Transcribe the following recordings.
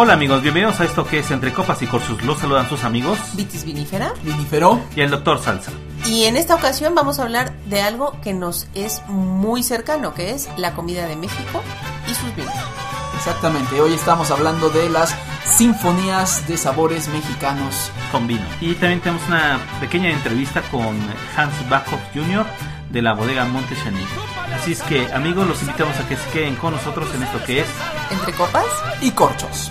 Hola amigos, bienvenidos a esto que es Entre Copas y Corchos. Los saludan sus amigos Vitis Vinifera. Vinifero. y el doctor Salsa. Y en esta ocasión vamos a hablar de algo que nos es muy cercano, que es la comida de México y sus vinos. Exactamente, hoy estamos hablando de las sinfonías de sabores mexicanos. con vino. Y también tenemos una pequeña entrevista con Hans Bachhoff Jr. de la bodega Monte Chani. Así es que amigos, los invitamos a que se queden con nosotros en esto que es Entre copas, Y corchos.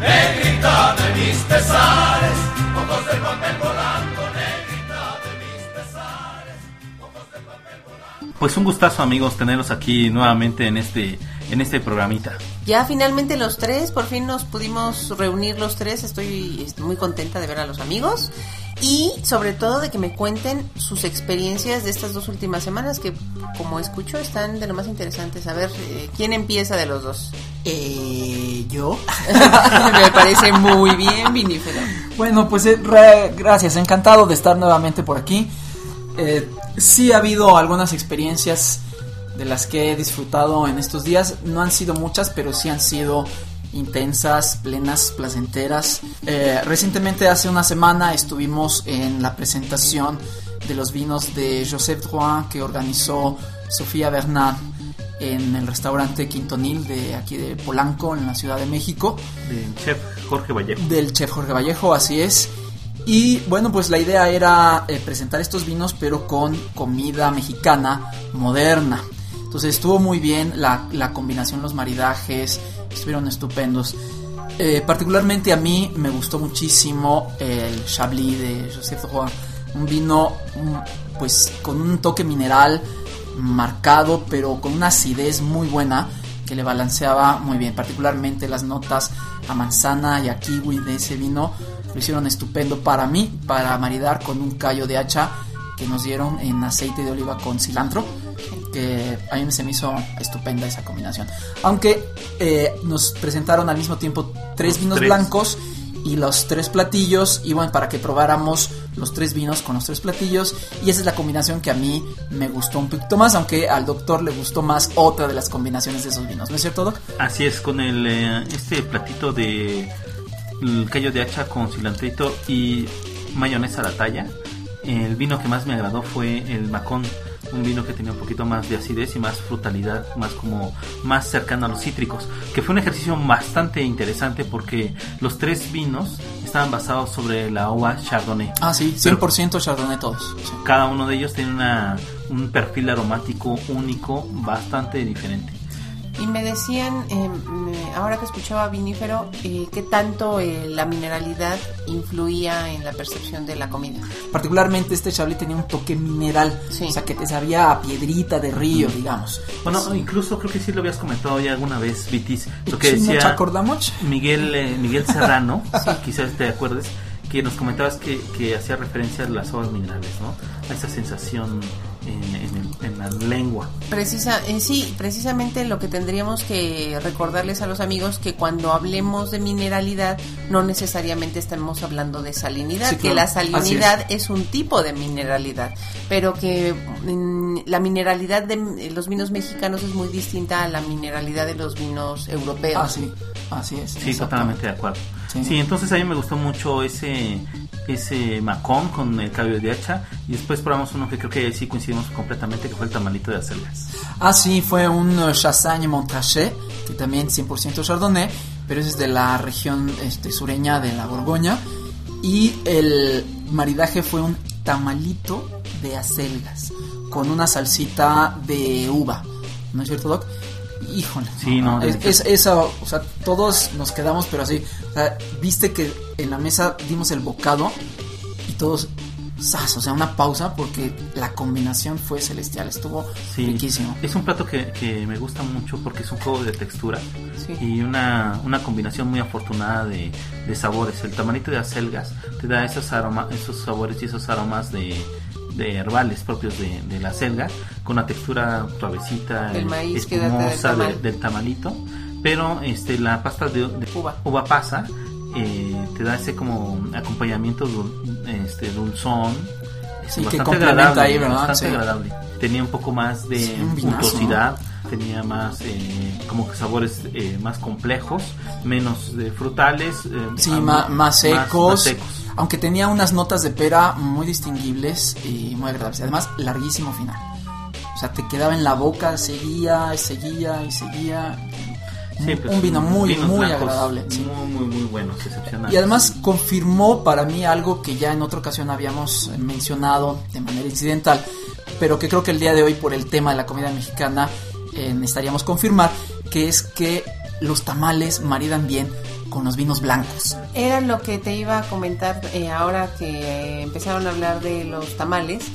Negrita de mis pesares, ojos de papel volando, negrita de mis pesares, ojos de papel volando. pues un gustazo amigos tenerlos aquí nuevamente en este en este programita. Ya finalmente los tres, por fin nos pudimos reunir los tres. Estoy estoy muy contenta de ver a los amigos y sobre todo de que me cuenten sus experiencias de estas dos últimas semanas que como escucho están de lo más interesantes. A ver, eh, ¿quién empieza de los dos? Eh, yo. me parece muy bien, Vinífero. Bueno, pues eh, re- gracias, encantado de estar nuevamente por aquí. Eh, sí ha habido algunas experiencias de las que he disfrutado en estos días. No han sido muchas, pero sí han sido intensas, plenas, placenteras. Eh, recientemente, hace una semana, estuvimos en la presentación de los vinos de Joseph Drouin que organizó Sofía Bernard en el restaurante Quintonil de aquí de Polanco, en la Ciudad de México Del chef Jorge Vallejo. del chef Jorge Vallejo, así es. Y bueno, pues la idea era eh, presentar estos vinos, pero con comida mexicana moderna. Entonces estuvo muy bien la, la combinación, los maridajes, estuvieron estupendos. Eh, particularmente a mí me gustó muchísimo el Chablis de Joseph Roy, un vino mm, pues con un toque mineral marcado, pero con una acidez muy buena que le balanceaba muy bien, particularmente las notas a manzana y a kiwi de ese vino lo hicieron estupendo para mí, para maridar con un callo de hacha que nos dieron en aceite de oliva con cilantro, que a mí se me hizo estupenda esa combinación. Aunque eh, nos presentaron al mismo tiempo tres Los vinos tres. blancos y los tres platillos, y bueno, para que probáramos los tres vinos con los tres platillos, y esa es la combinación que a mí me gustó un poquito más, aunque al doctor le gustó más otra de las combinaciones de esos vinos, ¿no es cierto, Doc? Así es, con el eh, este platito de el callo de hacha con cilantrito y mayonesa a la talla. El vino que más me agradó fue el Macón, un vino que tenía un poquito más de acidez y más frutalidad, más como más cercano a los cítricos, que fue un ejercicio bastante interesante porque los tres vinos estaban basados sobre la uva Chardonnay. Ah, sí, Pero 100% Chardonnay todos. cada uno de ellos tiene una, un perfil aromático único, bastante diferente. Y me decían, eh, ahora que escuchaba a Vinífero, eh, qué tanto eh, la mineralidad influía en la percepción de la comida. Particularmente este Chablis tenía un toque mineral, Sí. o sea que te sabía a piedrita de río, digamos. Bueno, incluso creo que sí lo habías comentado ya alguna vez, Vitis, lo que ¿Sí, ¿No te decía acordamos? Miguel, eh, Miguel Serrano, quizás te acuerdes, que nos comentabas que, que hacía referencia a las aguas minerales, ¿no? A esa sensación en, en el- en la lengua. Precisa, eh, sí, precisamente lo que tendríamos que recordarles a los amigos que cuando hablemos de mineralidad no necesariamente estamos hablando de salinidad, Sí, que la salinidad es. un tipo de mineralidad, pero que mm, la mineralidad de mm, los vinos mexicanos es muy distinta a la mineralidad de los vinos europeos. Ah, sí, así es. Sí, totalmente de acuerdo. Sí. Sí. entonces a mí me gustó mucho ese ese macón con el cabello de hacha y después probamos uno que creo que sí coincidimos completamente que fue el tamalito de acelgas. Ah, sí, fue un uh, Chassagne Montrachet, que también 100% Chardonnay, pero es de la región este, sureña de la Borgoña. Y el maridaje fue un tamalito de acelgas, con una salsita de uva. ¿No es cierto, Doc? Híjole. Sí, no, Es, eso, o sea, todos nos quedamos, pero así. O sea, viste que en la mesa dimos el bocado y todos. ¡zas! O sea, una pausa porque la combinación fue celestial. Estuvo Sí, riquísimo. es un plato que, que me gusta mucho porque es un juego de textura Sí. y una, una combinación muy afortunada de, de sabores. El tamalito de acelgas te da esos, aroma, esos sabores y esos aromas de, de herbales propios de, de la selga con una textura suavecita, El maíz espumosa del de- tamal. del tamalito. Pero este, la pasta de, de Uva. uva pasa eh, te da ese como acompañamiento dul- este, dulzón. Sí, bastante agradable, ahí, ¿verdad? Bastante Sí. agradable. Tenía un poco más de Sí. Tenía más eh, como que sabores eh, más complejos, menos eh, frutales, eh, Sí, más, secos, más secos. Aunque tenía unas notas de pera muy distinguibles y muy agradables. Además, larguísimo final. O sea, te quedaba en la boca, seguía y seguía y seguía. Sí, un, pues, un vino muy, muy agradable. sí. Muy, muy, muy buenos, excepcionales. Y además confirmó para mí algo que ya en otra ocasión habíamos mencionado de manera incidental, pero que creo que el día de hoy por el tema de la comida mexicana eh, necesitaríamos confirmar, que es que los tamales maridan bien con los vinos blancos. Era lo que te iba a comentar eh, ahora que empezaron a hablar de los tamales.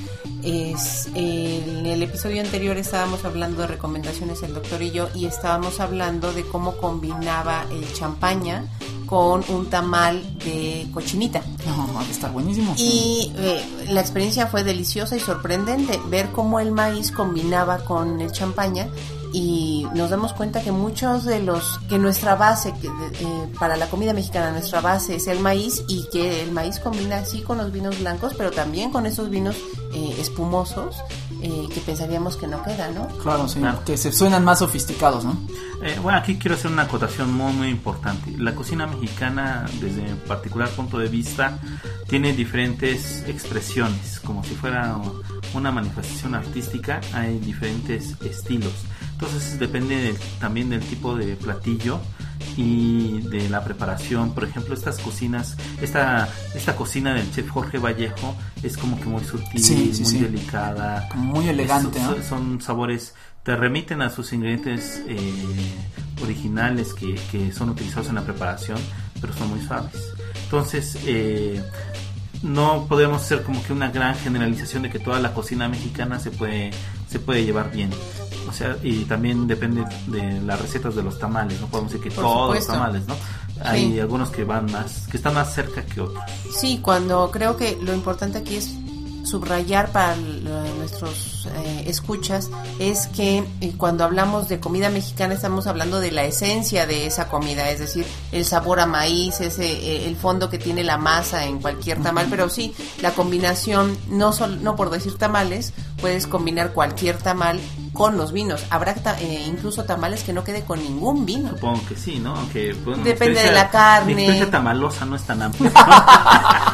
Es, en el episodio anterior estábamos hablando de recomendaciones el doctor y yo y estábamos hablando de cómo combinaba el champaña con un tamal de cochinita. No, va a estar buenísimo. Y eh, la experiencia fue deliciosa y sorprendente ver cómo el maíz combinaba con el champaña y nos damos cuenta que muchos de los que nuestra base que, eh, para la comida mexicana nuestra base es el maíz y que el maíz combina así con los vinos blancos pero también con esos vinos eh, espumosos eh, que pensaríamos que no quedan, ¿no? Claro, sí, Claro. que se suenan más sofisticados, ¿no? Eh, bueno, aquí quiero hacer una acotación muy, muy importante. La cocina mexicana, desde un particular punto de vista, tiene diferentes expresiones, como si fuera una manifestación artística, hay diferentes estilos. Entonces depende del- también del tipo de platillo y de la preparación. Por ejemplo, estas cocinas, esta, esta cocina del chef Jorge Vallejo es como que muy sutil, Sí, sí, muy sí. delicada. Muy elegante, Es- ¿no? son, son sabores, te remiten a sus ingredientes eh, originales que, que son utilizados en la preparación, pero son muy suaves. Entonces, eh, no podemos hacer como que una gran generalización de que toda la cocina mexicana se puede, se puede llevar bien. O sea, y también depende de las recetas de los tamales, no podemos decir que Por todos supuesto. los tamales, ¿no? Hay algunos que van más, que están más cerca que otros. Sí, cuando creo que lo importante aquí es subrayar para nuestros eh, escuchas es que eh, cuando hablamos de comida mexicana estamos hablando de la esencia de esa comida, es decir, el sabor a maíz, ese eh, el fondo que tiene la masa en cualquier tamal, pero sí la combinación no sol- no por decir tamales, puedes combinar cualquier tamal con los vinos. Habrá ta- eh, incluso tamales que no quede con ningún vino. Supongo que sí, ¿no? Aunque Depende de la carne. Mi tamalosa no es tan amplia.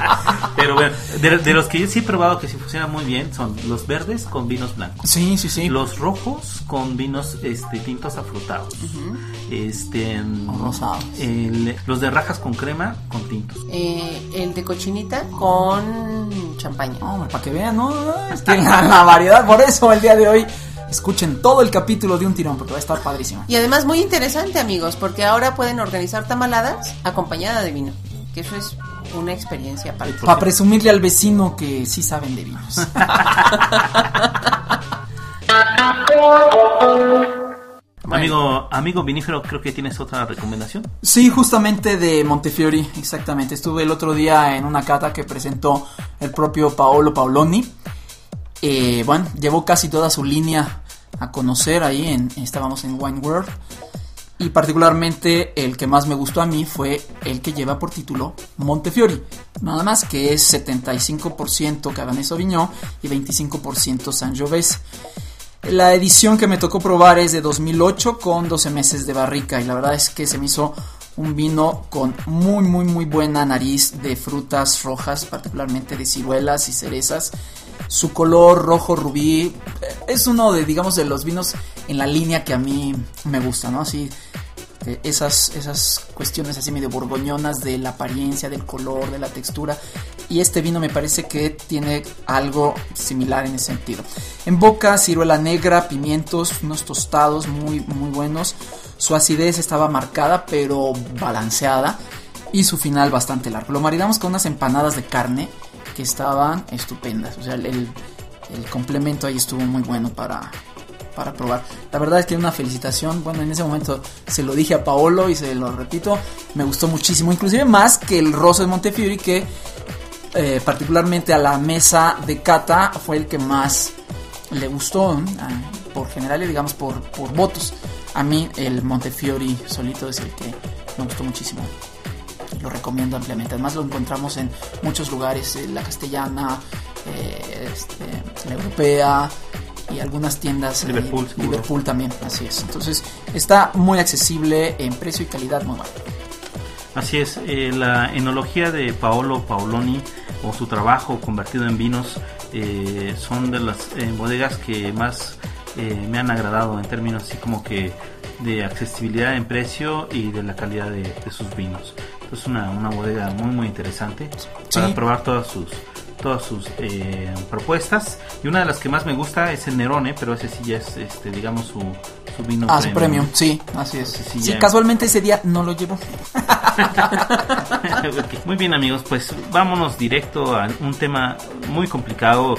Pero bueno, de, de los que yo sí he probado que sí funcionan muy bien son los verdes con vinos blancos. Sí, sí, sí. Los rojos con vinos este, tintos afrutados. Este, mm, O rosados. el- los de rajas con crema con tintos. Eh, el de cochinita con champaña. Hombre, para que vean, ¿no? Es que la, la variedad, por eso el día de hoy escuchen todo el capítulo de un tirón, porque va a estar padrísimo. Y además muy interesante, amigos, porque ahora pueden organizar tamaladas acompañada de vino, que eso es una experiencia para Para presumirle al vecino que sí saben de vinos. Amigo, amigo vinífero, creo que tienes otra recomendación. Sí, justamente de Montefiori, exactamente. Estuve el otro día en una cata que presentó el propio Paolo Paoloni. Eh, bueno, llevó casi toda su línea a conocer ahí, en, estábamos en Wine World. Y particularmente el que más me gustó a mí fue el que lleva por título Montefiori. Nada más que es 75% Cabernet Sauvignon y 25% Sangiovese. La edición que me tocó probar es de 2008 con 12 meses de barrica y la verdad es que se me hizo un vino con muy muy muy buena nariz de frutas rojas, particularmente de ciruelas y cerezas. Su color rojo rubí eh, es uno de digamos de los vinos en la línea que a mí me gusta, ¿no? Así eh, esas, esas cuestiones así medio borgoñonas de la apariencia, del color, de la textura. Y este vino me parece que tiene algo similar en ese sentido. En boca, ciruela negra, pimientos, unos tostados muy, muy buenos. Su acidez estaba marcada pero balanceada. Y su final bastante largo. Lo maridamos con unas empanadas de carne que estaban estupendas. O sea, el, el- complemento ahí estuvo muy bueno para, para probar. La verdad es que una felicitación. Bueno, en ese momento se lo dije a Paolo y se lo repito. Me gustó muchísimo, inclusive más que el rosa de Montefiori que eh, particularmente a la mesa de Cata fue el que más le gustó. Ah, por general, digamos por, por votos. A mí el Montefiori solito es el que me gustó muchísimo. Y Lo recomiendo ampliamente. Además lo encontramos en muchos lugares, en la castellana, eh, este, la europea, y algunas tiendas. Liverpool. Liverpool también, así es. Entonces está muy accesible en precio y calidad muy bueno. Así es, eh, la enología de Paolo Paoloni o su trabajo convertido en vinos eh, son de las eh, bodegas que más eh, me han agradado en términos así como que de accesibilidad en precio y de la calidad de, de sus vinos. Es una, una bodega muy muy interesante para Sí. probar todas sus todas sus eh, propuestas y una de las que más me gusta es el Nerone pero ese sí ya es este digamos su, su vino Ah, su premium, sí, así es. Sí, casualmente ese día no lo llevo. Muy bien amigos, pues vámonos directo a un tema muy complicado.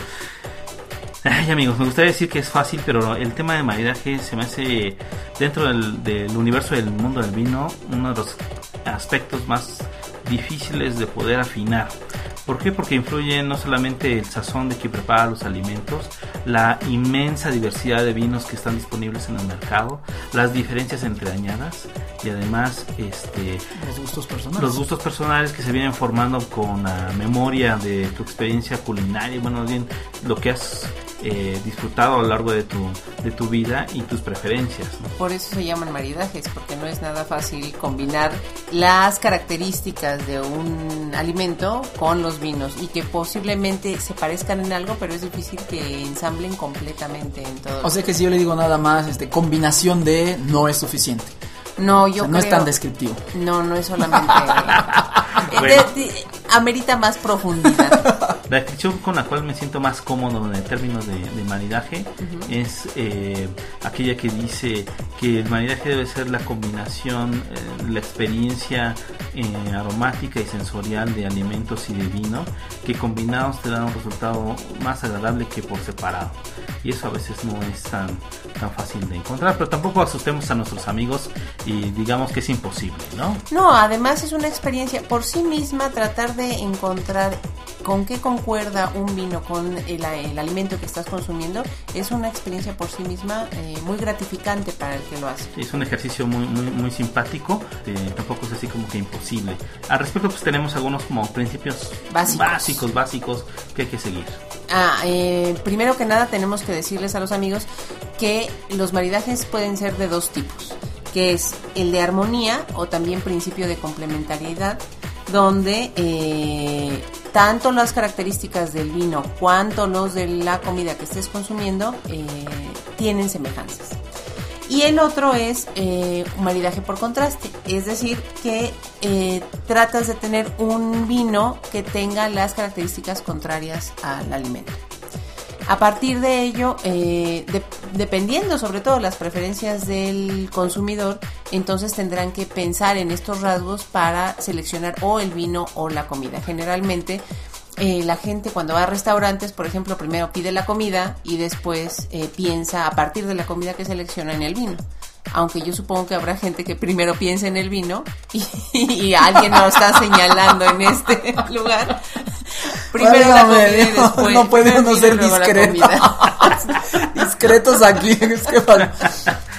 Ay amigos, me gustaría decir que es fácil, pero el tema de maridaje se me hace dentro del, del universo del mundo del vino uno de los aspectos más difíciles de poder afinar. ¿Por qué? Porque influye no solamente el sazón de quien prepara los alimentos, la inmensa diversidad de vinos que están disponibles en el mercado, las diferencias entre añadas y además este Los gustos personales. los gustos personales que se vienen formando con la memoria de tu experiencia culinaria, bueno, bien lo que has eh, disfrutado a lo largo de tu, de tu vida y tus preferencias. ¿no? Por eso se llaman maridajes, porque no es nada fácil combinar las características de un alimento con los vinos y que posiblemente se parezcan en algo, pero es difícil que ensamblen completamente en todo. O sea que si yo le digo nada más, este, combinación de no es suficiente. no, O yo sea, no es tan descriptivo. No, no es solamente. Eh, Bueno. de- de- amerita más profundidad. La descripción con la cual me siento más cómodo en términos de, de maridaje es eh, aquella que dice que el maridaje debe ser la combinación, eh, la experiencia eh, aromática y sensorial de alimentos y de vino, que combinados te dan un resultado más agradable que por separado. Y eso a veces no es tan, tan fácil de encontrar, pero tampoco asustemos a nuestros amigos y digamos que es imposible, ¿no? No, además es una experiencia por sí misma tratar de encontrar con qué concuerda un vino con el, el alimento que estás consumiendo. Es una experiencia por sí misma eh, muy gratificante para el que lo hace. Es un ejercicio muy, muy, muy simpático, eh, tampoco es así como que imposible. Al respecto, pues tenemos algunos como principios Básicos. básicos, básicos que hay que seguir. Ah, eh, primero que nada tenemos que decirles a los amigos que los maridajes pueden ser de dos tipos, que es el de armonía o también principio de complementariedad, donde eh, tanto las características del vino cuanto los de la comida que estés consumiendo eh, tienen semejanzas. Y el otro es eh, un maridaje por contraste, es decir, que eh, tratas de tener un vino que tenga las características contrarias al alimento. A partir de ello, eh, de- dependiendo sobre todo las preferencias del consumidor, entonces tendrán que pensar en estos rasgos para seleccionar o el vino o la comida. Generalmente eh, la gente cuando va a restaurantes, por ejemplo, primero pide la comida y después eh, piensa a partir de la comida que selecciona en el vino. Aunque yo supongo que habrá gente que primero piensa en el vino y, y alguien lo está señalando en este lugar. Primero la Válgame comida y Dios, después. no podemos ser la discretos. comida. discretos aquí. es que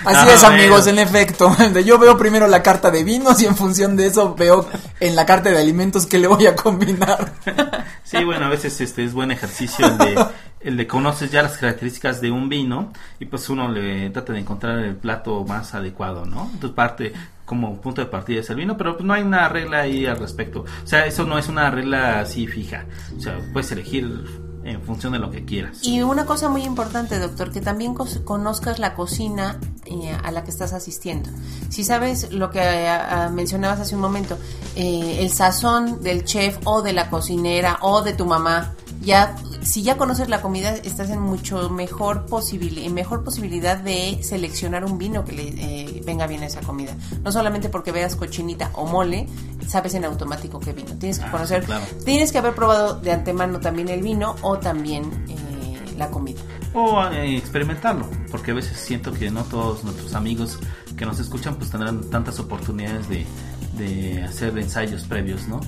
Así No, es, amigos, en efecto. Yo veo primero la carta de vinos y en función de eso veo en la carta de alimentos que le voy a combinar. Sí, bueno, a veces este es buen ejercicio el de, el de conoces ya las características de un vino y pues uno le trata de encontrar el plato más adecuado, ¿no? Entonces parte como punto de partida es el vino, pero pues no hay una regla ahí al respecto. O sea, eso no es una regla así fija. O sea, puedes elegir en función de lo que quieras. Y una cosa muy importante, doctor, que también conozcas la cocina eh, a la que estás asistiendo. Si sabes lo que eh, mencionabas hace un momento, eh, el sazón del chef o de la cocinera o de tu mamá, ya si ya conoces la comida estás en mucho mejor posibil mejor posibilidad de seleccionar un vino que le eh, venga bien a esa comida. No solamente porque veas cochinita o mole, sabes en automático qué vino. Tienes que Ah, conocer, claro. tienes que haber probado de antemano también el vino o también eh, la comida. O eh, experimentarlo, porque a veces siento que no todos nuestros amigos que nos escuchan pues tendrán tantas oportunidades de, de hacer ensayos previos, ¿no?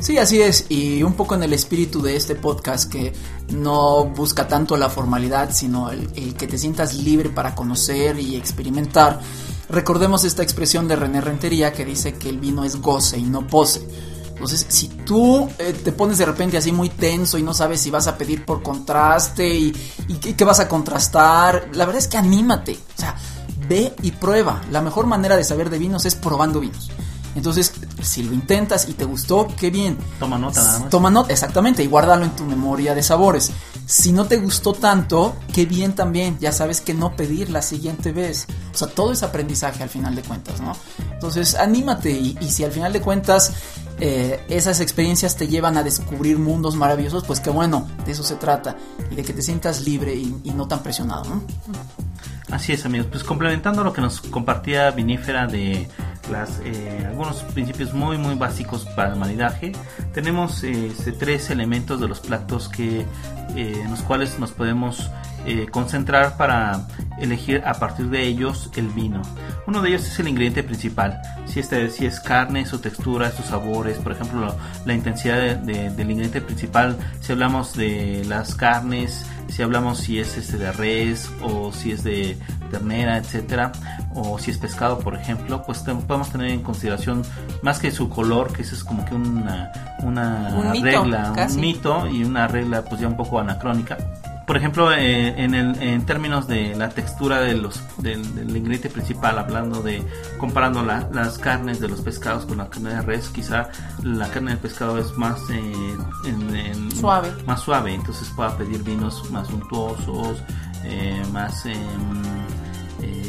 Sí, así es, y un poco en el espíritu de este podcast que no busca tanto la formalidad, sino el, el que te sientas libre para conocer y experimentar. Recordemos esta expresión de René Rentería que dice que el vino es goce y no pose. Entonces, si tú eh, te pones de repente así muy tenso y no sabes si vas a pedir por contraste y, y qué, qué vas a contrastar, la verdad es que anímate. O sea, ve y prueba. La mejor manera de saber de vinos es probando vinos. Entonces, si lo intentas y te gustó, qué bien. Toma nota nada más. Toma nota, exactamente, y guárdalo en tu memoria de sabores. Si no te gustó tanto, qué bien también. Ya sabes que no pedir la siguiente vez. O sea, todo es aprendizaje al final de cuentas, ¿no? Entonces, anímate y, y si al final de cuentas eh, esas experiencias te llevan a descubrir mundos maravillosos, pues qué bueno, de eso se trata. Y de que te sientas libre y, y no tan presionado, ¿no? Así es, amigos. Pues complementando lo que nos compartía Vinífera de eh, algunos principios muy, muy básicos para el maridaje, tenemos eh, este, tres elementos de los platos que, eh, en los cuales nos podemos eh, concentrar para elegir a partir de ellos el vino. Uno de ellos es el ingrediente principal. Si, este, si es carne, su textura, sus sabores, por ejemplo, lo- la intensidad de- de- del ingrediente principal. Si hablamos de las carnes, si hablamos si es este de res o si es de ternera, etcétera, o si es pescado, por ejemplo, pues te- podemos tener en consideración más que su color, que eso es como que una, una Un mito, regla, casi. un mito y una regla pues ya un poco anacrónica. Por ejemplo, eh, en, el- en términos de la textura de los, del, del ingrediente principal, hablando de comparando la- las carnes de los pescados con la carne de res, quizá la carne del pescado es más eh, en- en- Suave. más suave, entonces pueda pedir vinos más untuosos, eh, más em,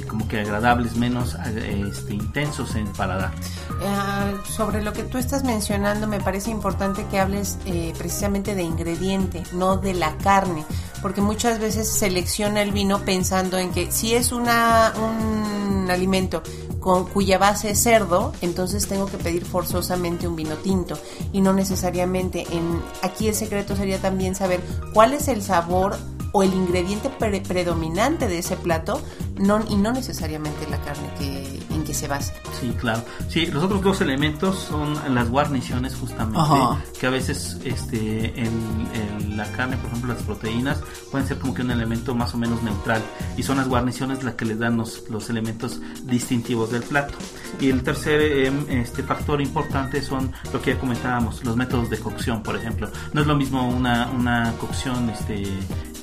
como que agradables, menos eh, este, intensos en paladar. Ah, sobre lo que tú estás mencionando, me parece importante que hables eh, precisamente de ingrediente, no de la carne, porque muchas veces selecciona el vino pensando en que si es una, un alimento con cuya base es cerdo, entonces tengo que pedir forzosamente un vino tinto y no necesariamente. En aquí el secreto sería también saber cuál es el sabor o el ingrediente pre- predominante de ese plato, no, y no necesariamente la carne que, que se basa. Sí, claro. Sí, los otros dos elementos son las guarniciones justamente, Ajá. que a veces este el- el- la carne, por ejemplo, las proteínas pueden ser como que un elemento más o menos neutral y son las guarniciones las que les dan los, los elementos distintivos del plato. Y el tercer em, este factor importante son lo que ya comentábamos, los métodos de cocción, por ejemplo. No es lo mismo una, una cocción este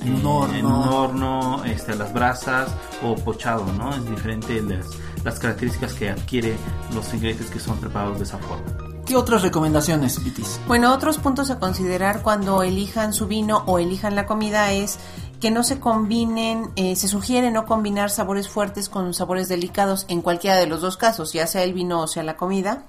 En un eh, horno. en un horno, este, a las brasas o pochado, ¿no? Es diferente las, las características que adquiere los ingredientes que son preparados de esa forma. ¿Qué otras recomendaciones, Vitis? Bueno, otros puntos a considerar cuando elijan su vino o elijan la comida es que no se combinen, eh, se sugiere no combinar sabores fuertes con sabores delicados en cualquiera de los dos casos, ya sea el vino o sea la comida.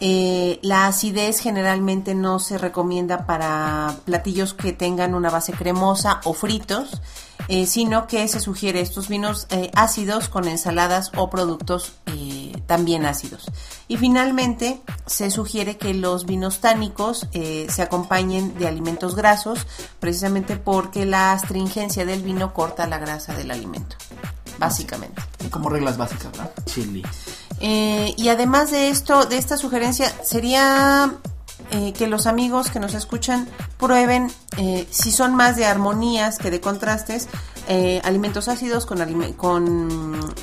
Eh, la acidez generalmente no se recomienda para platillos que tengan una base cremosa o fritos, eh, sino que se sugiere estos vinos eh, ácidos con ensaladas o productos eh, también ácidos. Y finalmente se sugiere que los vinos tánicos eh, se acompañen de alimentos grasos, precisamente porque la astringencia del vino corta la grasa del alimento, básicamente. Como reglas básicas, ¿verdad? Chili. Eh, y además de esto, de esta sugerencia, sería eh, que los amigos que nos escuchan prueben eh, si son más de armonías que de contrastes, eh, alimentos ácidos con,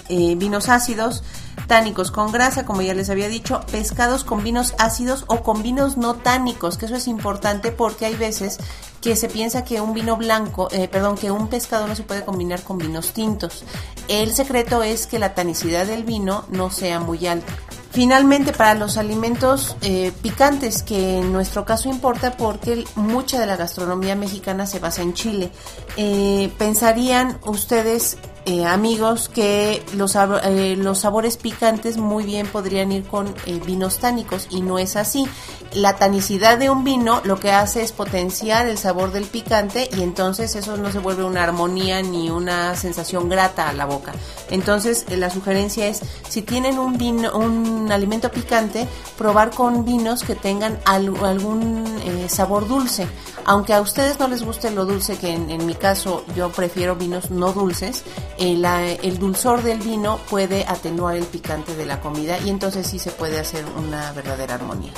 vinos ácidos, tánicos con grasa, como ya les había dicho, pescados con vinos ácidos o con vinos no tánicos, que eso es importante porque hay veces que se piensa que un vino blanco, perdón, que un pescado no se puede combinar con vinos tintos. El secreto es que la tanicidad del vino no sea muy alta. Finalmente, para los alimentos eh, picantes, que en nuestro caso importa porque mucha de la gastronomía mexicana se basa en Chile, eh, pensarían ustedes, eh, amigos, que los, eh, los sabores picantes muy bien podrían ir con eh, vinos tánicos y no es así. La tanicidad de un vino lo que hace es potenciar el sabor del picante y entonces eso no se vuelve una armonía ni una sensación grata a la boca. Entonces la sugerencia es si tienen un vino, un alimento picante, probar con vinos que tengan al- algún sabor dulce. Aunque a ustedes no les guste lo dulce, que en mi caso yo prefiero vinos no dulces, la- el dulzor del vino puede atenuar el picante de la comida y entonces sí se puede hacer una verdadera armonía.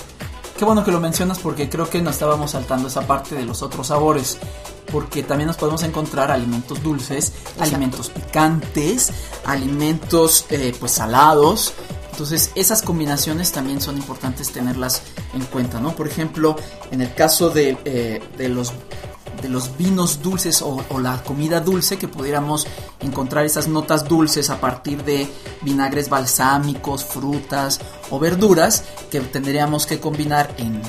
Qué bueno que lo mencionas porque creo que no estábamos saltando esa parte de los otros sabores. Porque también nos podemos encontrar alimentos dulces, alimentos picantes, alimentos eh, pues salados. Entonces esas combinaciones también son importantes tenerlas en cuenta, ¿no? Por ejemplo, en el caso de, eh, de los de los vinos dulces o, la comida dulce que pudiéramos encontrar esas notas dulces a partir de vinagres balsámicos, frutas o verduras que tendríamos que combinar en,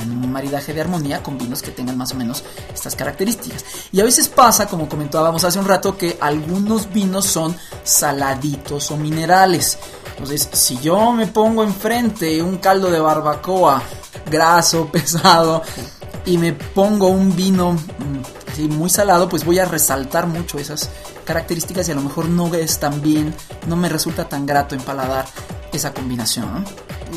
en un maridaje de armonía con vinos que tengan más o menos estas características. Y a veces pasa, como comentábamos hace un rato, que algunos vinos son saladitos o minerales. Entonces, si yo me pongo enfrente un caldo de barbacoa graso, pesado, y me pongo un vino así muy salado, pues voy a resaltar mucho esas características y a lo mejor no es tan bien, no me resulta tan grato en paladar esa combinación.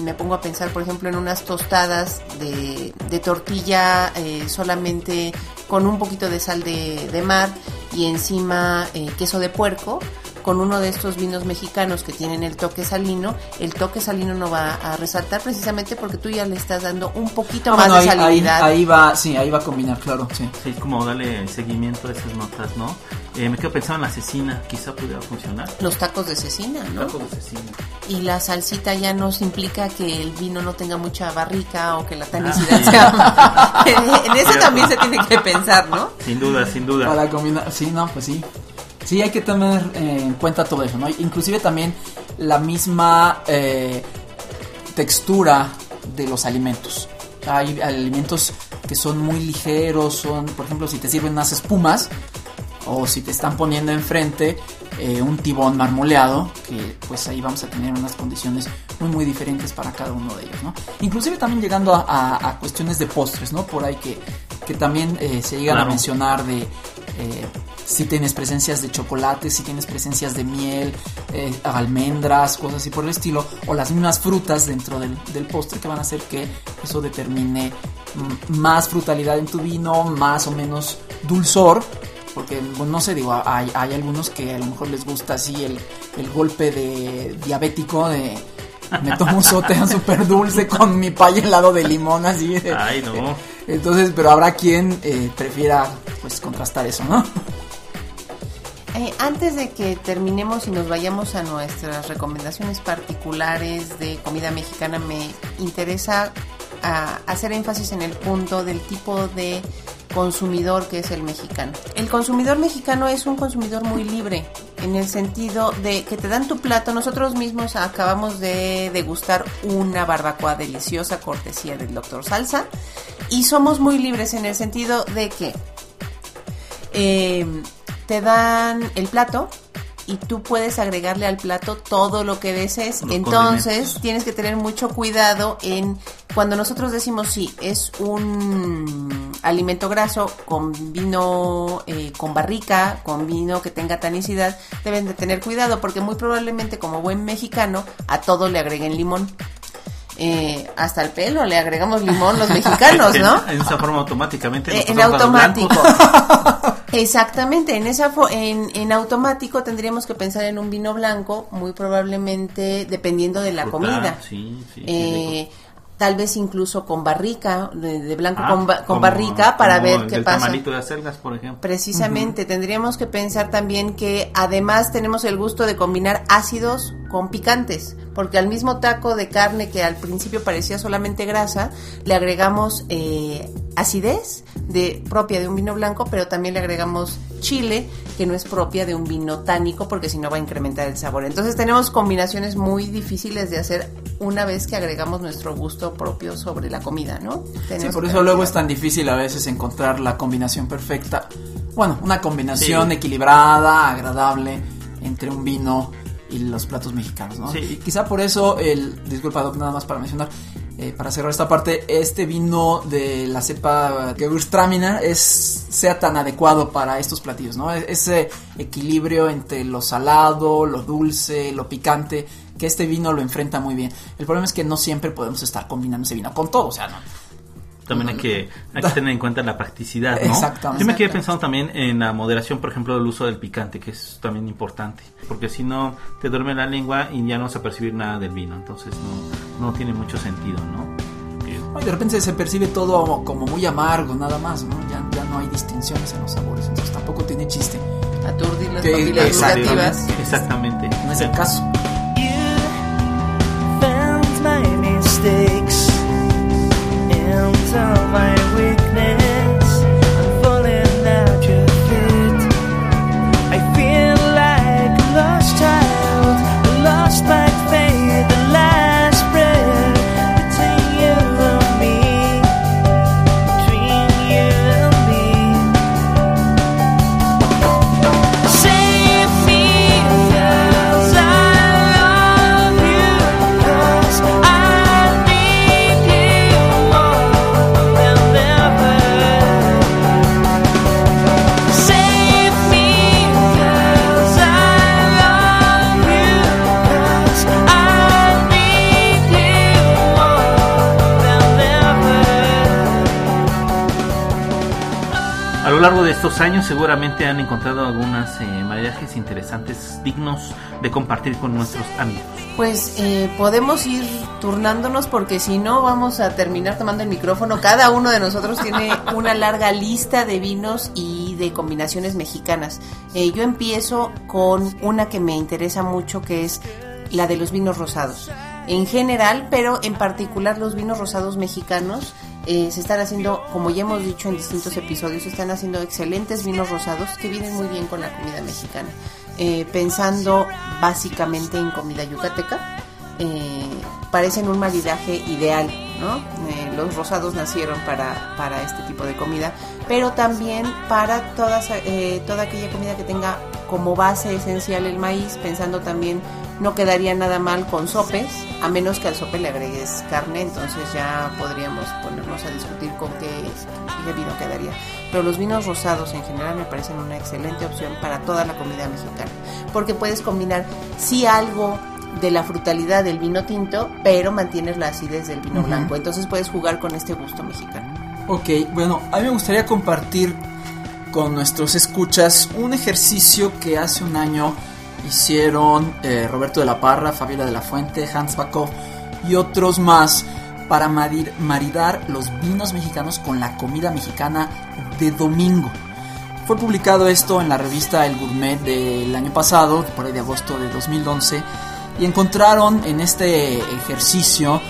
Me pongo a pensar, por ejemplo, en unas tostadas de, tortilla eh, solamente con un poquito de sal de, de mar y encima eh, queso de puerco con uno de estos vinos mexicanos que tienen el toque salino, el toque salino no va a resaltar precisamente porque tú ya le estás dando un poquito Ah, más bueno, de ahí, salinidad. ahí- ahí va, sí, ahí va a combinar, claro, sí. Sí, como darle seguimiento a esas notas, ¿no? Eh, me quedo pensando en la cecina, quizá pudiera funcionar. Los tacos de cecina, ¿no? Tacos de cecina. Y la salsita ya nos implica que el vino no tenga mucha barrica o que la Ah, tanicidad sí. sea... en eso también se tiene que pensar, ¿no? Sin duda, sin duda. Para combinar, sí, no, pues sí. Sí, hay que tener eh, en cuenta todo eso, ¿no? Inclusive también la misma eh, textura de los alimentos. Hay alimentos que son muy ligeros, son, por ejemplo, si te sirven unas espumas o si te están poniendo enfrente eh, un tibón marmoleado, que pues ahí vamos a tener unas condiciones muy muy diferentes para cada uno de ellos, ¿no? Inclusive también llegando a, a- a cuestiones de postres, ¿no? Por ahí que, que también eh, se llegan a mencionar de si tienes presencias de chocolate, si tienes presencias de miel, eh, almendras, cosas así por el estilo, o las mismas frutas dentro del, del postre que van a hacer que eso determine mm, más frutalidad en tu vino, más o menos dulzor, porque bueno, no sé, digo, hay, hay algunos que a lo mejor les gusta así el, el golpe de diabético de me tomo un sote súper dulce con mi pay helado de limón así. de- Ay, no. Entonces, pero habrá quien eh, prefiera pues contrastar eso, ¿no? Antes de que terminemos y nos vayamos a nuestras recomendaciones particulares de comida mexicana, me interesa ah, hacer énfasis en el punto del tipo de consumidor que es el mexicano. El consumidor mexicano es un consumidor muy libre, en el sentido de que te dan tu plato. Nosotros mismos acabamos de degustar una barbacoa deliciosa, cortesía del doctor Salsa, y somos muy libres en el sentido de que eh, te dan el plato y tú puedes agregarle al plato todo lo que desees. Los Entonces tienes que tener mucho cuidado en cuando nosotros decimos sí, es un alimento graso con vino eh, con barrica, con vino que tenga tanicidad, deben de tener cuidado porque muy probablemente como buen mexicano a todo le agreguen limón. Eh, hasta el pelo le agregamos limón los mexicanos, ¿no? En esa forma automáticamente. Eh, en automático. Exactamente, en esa fo- en, en automático tendríamos que pensar en un vino blanco, muy probablemente dependiendo de la Frutal, comida. Sí, sí. Eh, tal vez incluso con barrica, de, de blanco Ah, con, ba- con como- barrica para como ver el qué del pasa. tamalito de acelgas, por ejemplo. Precisamente, tendríamos que pensar también que además tenemos el gusto de combinar ácidos con picantes, porque al mismo taco de carne que al principio parecía solamente grasa, le agregamos eh, acidez de propia de un vino blanco, pero también le agregamos chile que no es propia de un vino tánico, porque si no va a incrementar el sabor. Entonces tenemos combinaciones muy difíciles de hacer una vez que agregamos nuestro gusto propio sobre la comida, ¿no? Sí, por eso luego es tan difícil a veces encontrar la combinación perfecta. Bueno, una combinación Sí. equilibrada, agradable entre un vino y los platos mexicanos, ¿no? Sí. Y quizá por eso el, disculpa Doc, nada más para mencionar, eh, para cerrar esta parte, este vino de la cepa Gewürztraminer es sea tan adecuado para estos platillos, ¿no? E- Ese equilibrio entre lo salado, lo dulce, lo picante, que este vino lo enfrenta muy bien. El problema es que no siempre podemos estar combinando ese vino con todo, o sea, no. También hay que, hay que tener en cuenta la practicidad, ¿no? Exactamente. Yo me quedé pensando también en la moderación, por ejemplo, del uso del picante, que es también importante. Porque si no, te duerme la lengua y ya no vas a percibir nada del vino. Entonces no, no tiene mucho sentido, ¿no? Que- Ay, de repente se percibe todo como muy amargo, nada más, ¿no? Ya, ya no hay distinciones en los sabores, entonces tampoco tiene chiste. aturdir las papilas exactamente. gustativas. Exactamente. No es el caso. You found my mistakes. Estos años seguramente han encontrado algunas eh, maridajes interesantes, dignos de compartir con nuestros amigos. Pues eh, podemos ir turnándonos porque si no vamos a terminar tomando el micrófono. Cada uno de nosotros tiene una larga lista de vinos y de combinaciones mexicanas. Eh, yo empiezo con una que me interesa mucho que es la de los vinos rosados. En general, pero en particular los vinos rosados mexicanos eh, se están haciendo, como ya hemos dicho en distintos episodios, se están haciendo excelentes vinos rosados que vienen muy bien con la comida mexicana. Eh, pensando básicamente en comida yucateca, eh, parecen un maridaje ideal, ¿no? Eh, los rosados nacieron para, para este tipo de comida, pero también para todas, toda aquella comida que tenga como base esencial el maíz, pensando también no quedaría nada mal con sopes, a menos que al sope le agregues carne, entonces ya podríamos ponernos a discutir con qué, qué vino quedaría. Pero los vinos rosados en general me parecen una excelente opción para toda la comida mexicana, porque puedes combinar sí algo de la frutalidad del vino tinto, pero mantienes la acidez del vino blanco, entonces puedes jugar con este gusto mexicano. Ok, bueno, a mí me gustaría compartir con nuestros escuchas un ejercicio que hace un año hicieron eh, Roberto de la Parra, Fabiola de la Fuente, Hans Bakov y otros más para maridar los vinos mexicanos con la comida mexicana de domingo. Fue publicado esto en la revista El Gourmet del año pasado, por ahí de agosto de 2011, y encontraron en este ejercicio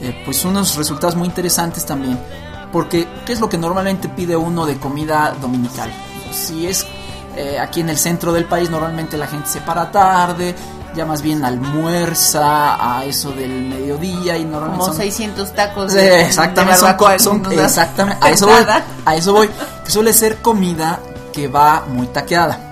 eh, pues unos resultados muy interesantes también, porque ¿qué es lo que normalmente pide uno de comida dominical? Si es eh, aquí en el centro del país, normalmente la gente se para tarde, ya más bien almuerza a eso del mediodía y normalmente Como son 600 tacos de, exactamente, de son, son- exactamente, a eso voy, a eso voy, que suele ser comida que va muy taqueada.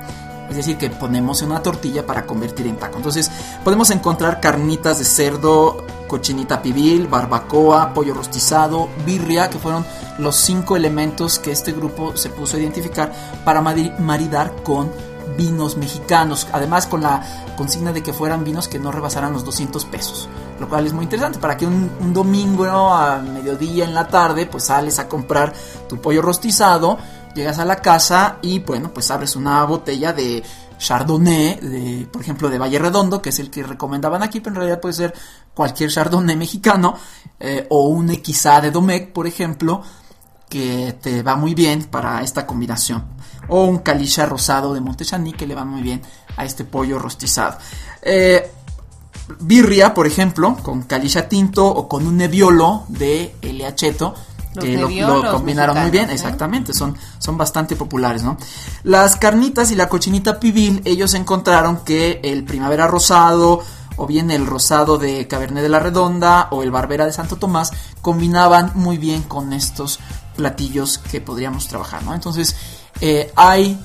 Es decir, que ponemos en una tortilla para convertir en taco. Entonces, podemos encontrar carnitas de cerdo, cochinita pibil, barbacoa, pollo rostizado, birria, que fueron los cinco elementos que este grupo se puso a identificar para mari- maridar con vinos mexicanos. Además, con la consigna de que fueran vinos que no rebasaran los 200 pesos. Lo cual es muy interesante para que un, domingo a mediodía en la tarde, pues sales a comprar tu pollo rostizado, llegas a la casa y bueno, pues abres una botella de Chardonnay, por ejemplo, de Valle Redondo, que es el que recomendaban aquí, pero en realidad puede ser cualquier Chardonnay mexicano, eh, o un XA de Domecq, por ejemplo, que te va muy bien para esta combinación. O un calicha rosado de Montechaní que le va muy bien a este pollo rostizado. Eh, birria, por ejemplo, con calicha tinto o con un nebbiolo de Eliacheto. Que lo, combinaron muy bien, ¿eh? exactamente, son, son bastante populares, ¿no? Las carnitas y la cochinita pibil, ellos encontraron que el primavera rosado, o bien el rosado de Cabernet de la Redonda, o el barbera de Santo Tomás, combinaban muy bien con estos platillos que podríamos trabajar, ¿no? Entonces, eh, hay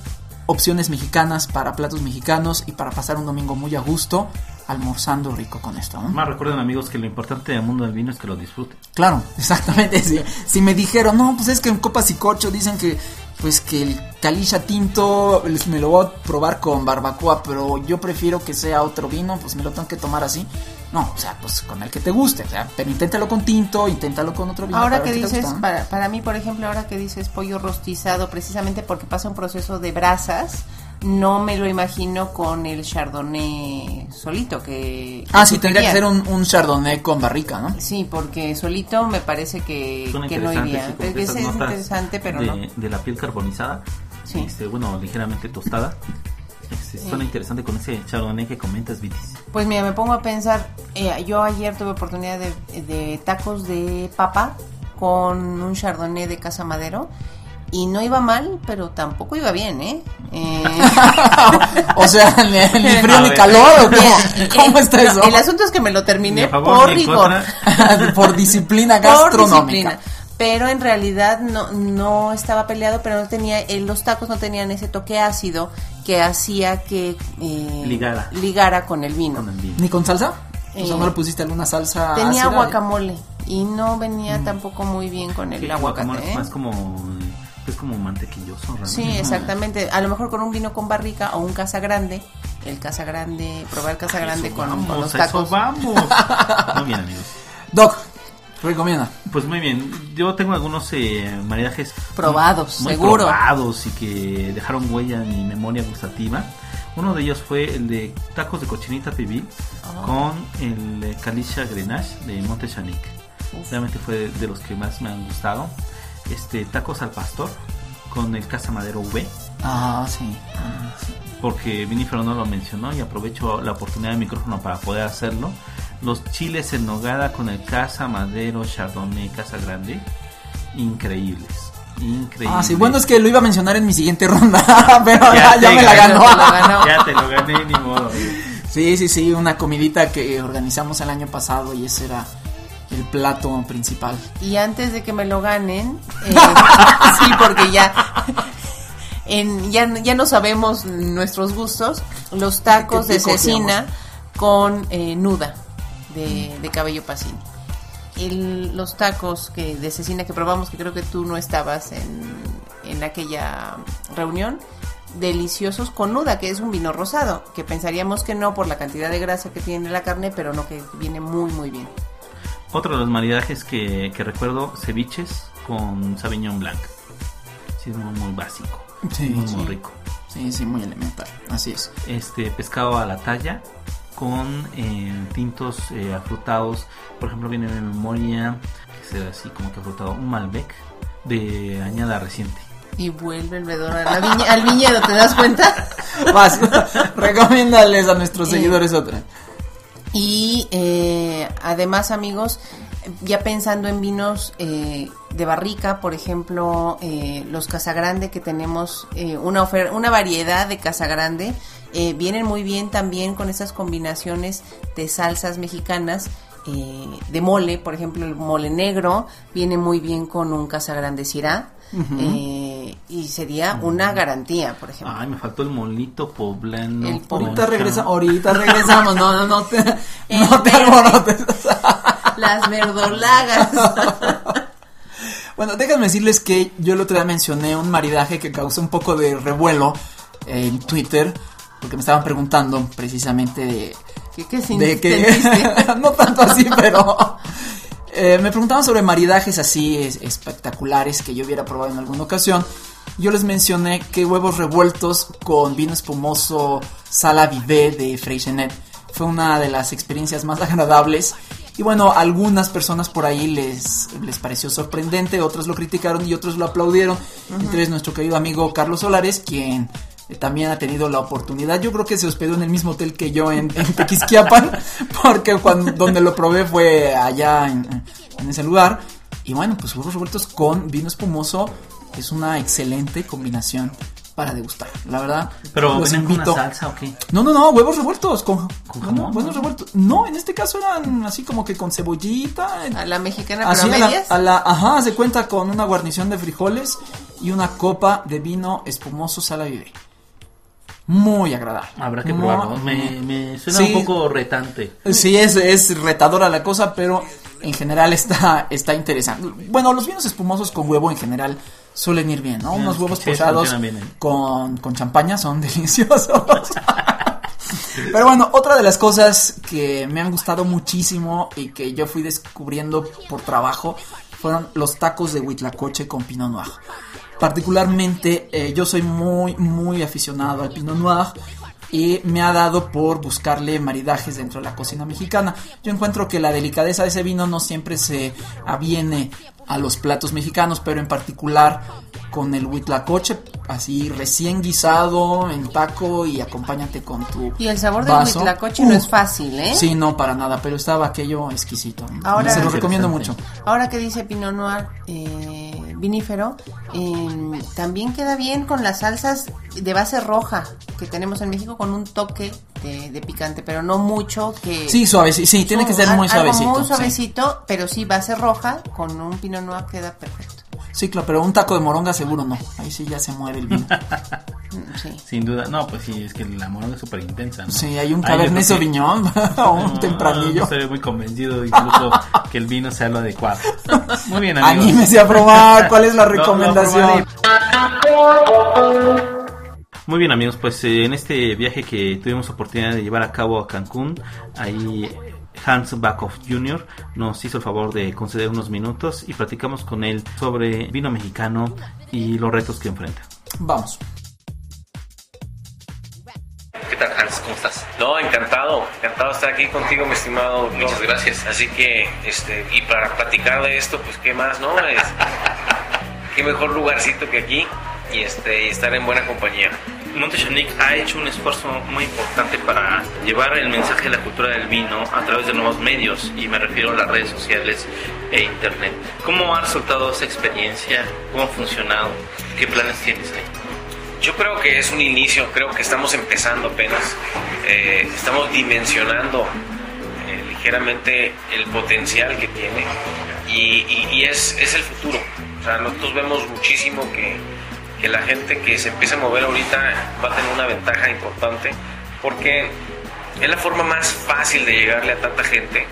opciones mexicanas para platos mexicanos y para pasar un domingo muy a gusto, almorzando rico con esto, ¿no? Más recuerden amigos que lo importante del mundo del vino es que lo disfruten. Claro, exactamente. Si, si me dijeron, no, pues es que en Copas y Cocho dicen que, pues que el calicha tinto les- me lo voy a probar con barbacoa, pero yo prefiero que sea otro vino, pues me lo tengo que tomar así. No, o sea, pues con el que te guste, o sea, pero inténtalo con tinto, inténtalo con otro vino. Ahora para que dices, gusta, ¿no? para, para mí, por ejemplo, ahora que dices pollo rostizado, precisamente porque pasa un proceso de brasas, no me lo imagino con el chardonnay solito, que... Ah, sí, tendría que ser un, un chardonnay con barrica, ¿no? Sí, porque solito me parece que, no iría. sí, Es, interesante, pero de, no. de la piel carbonizada, Sí. este, bueno, ligeramente tostada. Este, Suena interesante con ese chardonnay que comentas, Vitis. Pues mira, me pongo a pensar, eh, yo ayer tuve oportunidad de, de tacos de papa con un chardonnay de Casa Madero y no iba mal, pero tampoco iba bien, ¿eh? Eh, o sea, ni, ni frío ni calor, ¿o cómo, eh, ¿Cómo está no, eso? El asunto es que me lo terminé favor por rigor. Por disciplina por gastronómica. disciplina. Pero en realidad no, no estaba peleado, pero no tenía, eh, los tacos no tenían ese toque ácido que hacía que eh, Ligara. ligara con el vino. Con el vino. ¿Ni con salsa? O sea, Eh, ¿no le pusiste alguna salsa Tenía ácida? guacamole y no venía tampoco muy bien con el Sí, aguacate. guacamole ¿eh? es más como, es como mantequilloso, realmente. Sí, exactamente. A lo mejor con un vino con barrica o un casa grande. El casa grande, probar el casa grande con, vamos, con los eso tacos. vamos. Muy bien, amigos. Doc, Recomienda. Pues muy bien, yo tengo algunos eh, maridajes Probados, muy seguro. probados y que dejaron huella en mi memoria gustativa. Uno de ellos fue el de tacos de cochinita pibil Ah. con el Calicia Grenache de Monte Chanic. Realmente fue de los que más me han gustado. Este tacos al pastor con el Casa Madero V, Ah, sí. Ah, sí. porque Vinifero no lo mencionó y aprovecho la oportunidad del micrófono para poder hacerlo. Los chiles en nogada con el Casa Madero Chardonnay Casa Grande, increíbles. Increíbles. Ah, sí, bueno, es que lo iba a mencionar en mi siguiente ronda, pero ya, me ganó, la ganó. Ya te lo gané, ni modo. Sí, sí, sí, una comidita que organizamos el año pasado y ese era el plato principal. Y antes de que me lo ganen, eh, sí, porque ya, en, ya, ya no sabemos nuestros gustos, los tacos ¿Qué de cecina con eh, nuda de, de cabello pasín. El- los tacos que de cecina que probamos, que creo que tú no estabas en, en aquella reunión, deliciosos con nuda, que es un vino rosado, que pensaríamos que no por la cantidad de grasa que tiene la carne, pero no, que viene muy, muy bien. Otro de los maridajes que, que recuerdo, ceviches con Sauvignon Blanc. Sí, es muy, muy básico. Sí, muy, sí. muy rico. Sí, sí, muy elemental, así es. Este pescado a la talla con eh, tintos eh, afrutados. Por ejemplo, viene de memoria, que será así como que afrutado, un Malbec de añada reciente. Y vuelve el vedor a la viña- al viñedo, ¿te das cuenta? Vas, recomiéndales a nuestros Eh, seguidores otra. Y eh, además, amigos, ya pensando en vinos eh, de barrica, por ejemplo, eh, los Casagrande que tenemos, eh, una, una variedad de Casagrande, eh, vienen muy bien también con esas combinaciones de salsas mexicanas. eh, de mole, por ejemplo, el mole negro viene muy bien con un Casagrande Syrah eh, y sería una garantía, por ejemplo. Ay, me faltó el molito poblano. El con Ahorita ca- regresa, ahorita regresamos, no, no, no te, El no te verde. alborotes. Las verdolagas. Bueno, déjenme decirles que yo el otro día mencioné un maridaje que causó un poco de revuelo en Twitter, porque me estaban preguntando precisamente de, ¿Qué, qué de que no tanto así, pero eh, me preguntaban sobre maridajes así es- espectaculares que yo hubiera probado en alguna ocasión. Yo les mencioné que huevos revueltos con vino espumoso Sala Vivé de Freixenet fue una de las experiencias más agradables. Y bueno, a algunas personas por ahí les, les pareció sorprendente, otros lo criticaron y otros lo aplaudieron. Entre ellos nuestro querido amigo Carlos Solares, quien eh, también ha tenido la oportunidad. Yo creo que se hospedó en el mismo hotel que yo en, en Tequisquiapan, porque cuando, donde lo probé fue allá en, en ese lugar. Y bueno, pues huevos revueltos con vino espumoso es una excelente combinación para degustar. La verdad, Pero los vienen con invito. una salsa o qué? No, no, no, huevos revueltos con, ¿Con no, jamón? no, huevos revueltos. No, en este caso eran así como que con cebollita. A la mexicana, Así pero a la, a la- ajá, se cuenta con una guarnición de frijoles y una copa de vino espumoso Sala Vive. Muy agradable. Habrá que Muy- probarlo. Me, me suena Sí. un poco retante. Sí, es, es retadora la cosa, pero en general está, está interesante. Bueno, los vinos espumosos con huevo en general suelen ir bien, ¿no? Sí, Unos huevos pochados bien, ¿eh? con, con champaña son deliciosos. Pero bueno, otra de las cosas que me han gustado muchísimo y que yo fui descubriendo por trabajo fueron los tacos de huitlacoche con Pinot Noir. Particularmente, eh, yo soy muy, muy aficionado al Pinot Noir y me ha dado por buscarle maridajes dentro de la cocina mexicana. Yo encuentro que la delicadeza de ese vino no siempre se aviene a los platos mexicanos, pero en particular con el huitlacoche, así recién guisado en taco y acompáñate con tu Y el sabor del vaso. huitlacoche no es fácil, ¿eh? Sí, no, para nada, pero estaba aquello exquisito. Ahora- Se lo recomiendo mucho. Ahora que dice Pinot Noir eh, vinífero, eh, también queda bien con las salsas de base roja que tenemos en México con un toque de, de picante, pero no mucho que... Sí, suave, sí, tiene que ser muy suavecito. muy sí. suavecito, pero sí base roja con un Pinot Noir queda perfecto. Sí, claro, pero un taco de moronga seguro no. Ahí sí ya se muere el vino. Sí. Sin duda. No, pues sí, es que la moronga es súper intensa, ¿no? Sí, hay un Cabernet Sauvignon o un No, tempranillo. No estoy muy convencido incluso que el vino sea lo adecuado. Muy bien, amigos. Anímese a probar. ¿Cuál es la recomendación? Muy bien amigos, pues eh, en este viaje que tuvimos oportunidad de llevar a cabo a Cancún, ahí Hans Backhoff Jr. nos hizo el favor de conceder unos minutos y platicamos con él sobre vino mexicano y los retos que enfrenta. Vamos. ¿Qué tal Hans? ¿Cómo estás? No, encantado, encantado de estar aquí contigo, mi estimado. Muchas gracias. Así que, este, y para platicar de esto, pues qué más, ¿no? Es, qué mejor lugarcito que aquí y este, y estar en buena compañía. Montechanic ha hecho un esfuerzo muy importante para llevar el mensaje de la cultura del vino a través de nuevos medios y me refiero a las redes sociales e internet. ¿Cómo ha resultado esa experiencia? ¿Cómo ha funcionado? ¿Qué planes tienes ahí? Yo creo que es un inicio, creo que estamos empezando apenas, eh, estamos dimensionando eh, ligeramente el potencial que tiene y, y- y es, es el futuro. O sea, nosotros vemos muchísimo que, que la gente que se empieza a mover ahorita va a tener una ventaja importante porque es la forma más fácil de llegarle a tanta gente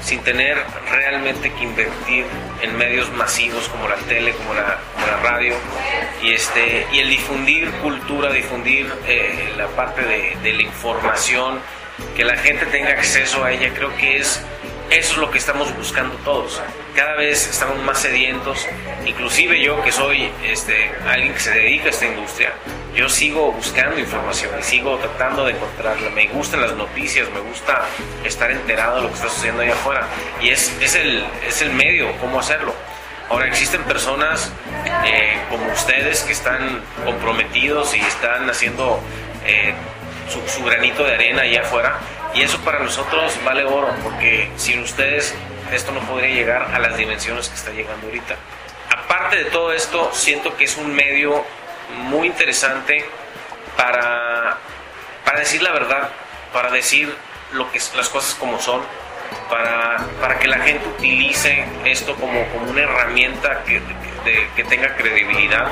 sin tener realmente que invertir en medios masivos como la tele, como la, como la radio, y, este, y el difundir cultura, difundir eh, la parte de, de la información, que la gente tenga acceso a ella, creo que es eso es lo que estamos buscando todos. Cada vez estamos más sedientos, inclusive yo que soy este, alguien que se dedica a esta industria, yo sigo buscando información y sigo tratando de encontrarla. Me gustan las noticias, me gusta estar enterado de lo que está sucediendo allá afuera. Y es, es, el, es el medio, cómo hacerlo. Ahora existen personas eh, como ustedes que están comprometidos y están haciendo eh, su, su granito de arena allá afuera y eso para nosotros vale oro porque sin ustedes esto no podría llegar a las dimensiones que está llegando ahorita. Aparte de todo esto, siento que es un medio muy interesante para, para decir la verdad, para decir lo que, las cosas como son, para, para que la gente utilice esto como, como una herramienta que, de- que tenga credibilidad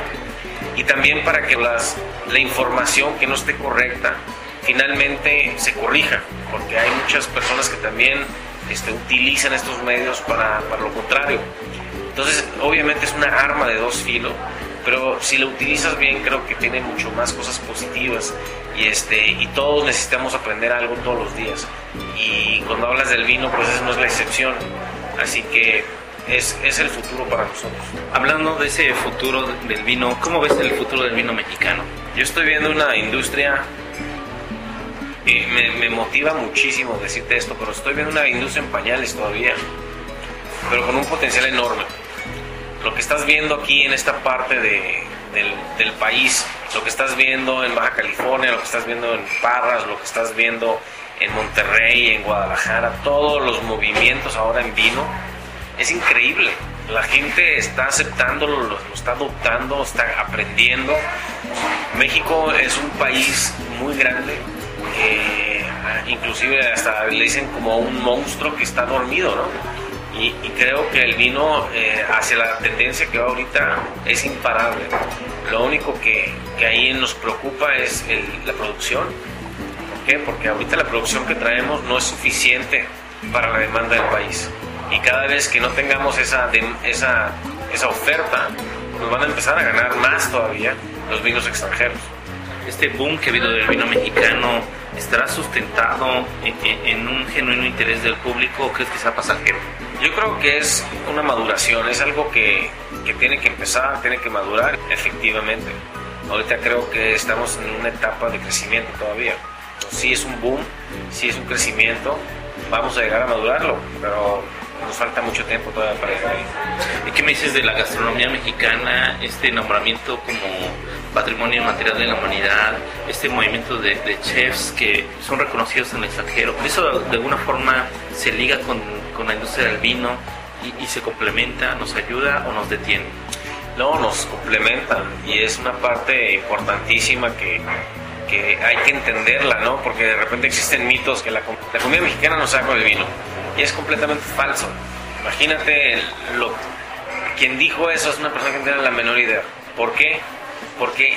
y también para que las, la información que no esté correcta finalmente se corrija, porque hay muchas personas que también este, utilizan estos medios para, para lo contrario. Entonces, obviamente es una arma de dos filos, pero si lo utilizas bien, creo que tiene mucho más cosas positivas y este y todos necesitamos aprender algo todos los días. Y cuando hablas del vino, pues eso no es la excepción. Así que es, es el futuro para nosotros. Hablando de ese futuro del vino, ¿cómo ves el futuro del vino mexicano? Yo estoy viendo una industria me, me motiva muchísimo decirte esto, pero estoy viendo una industria en pañales todavía, pero con un potencial enorme. Lo que estás viendo aquí en esta parte de- del, del país, lo que estás viendo en Baja California, lo que estás viendo en Parras, lo que estás viendo en Monterrey, en Guadalajara, todos los movimientos ahora en vino, es increíble. La gente está aceptándolo, lo, lo está adoptando, está aprendiendo. México es un país muy grande, eh, inclusive hasta le dicen como un monstruo que está dormido, ¿no? Y, creo que el vino eh, hacia la tendencia que va ahorita es imparable. Lo único que, que ahí nos preocupa es la producción. ¿Por qué? Porque ahorita la producción que traemos no es suficiente para la demanda del país. Y cada vez que no tengamos esa, esa, esa oferta, nos van a empezar a ganar más todavía los vinos extranjeros. Este boom que ha habido del vino mexicano estará sustentado en, en- en un genuino interés del público o crees que sea pasajero? Yo creo que es una maduración, es algo que, que tiene que empezar, tiene que madurar, efectivamente. Ahorita creo que estamos en una etapa de crecimiento todavía. Entonces, sí es un boom, sí es un crecimiento, vamos a llegar a madurarlo, pero nos falta mucho tiempo todavía para llegar ahí. ¿Y qué me dices de la gastronomía mexicana, este nombramiento como patrimonio inmaterial de la humanidad, este movimiento de, chefs que son reconocidos en el extranjero? ¿Eso de alguna forma se liga con, con la industria del vino y, se complementa, nos ayuda o nos detiene? No, nos complementan y es una parte importantísima que, que hay que entenderla, ¿no? Porque de repente existen mitos que la, com- la comida mexicana no con el vino y es completamente falso. Imagínate lo, quien dijo eso es una persona que no tiene la menor idea. ¿Por qué? Porque,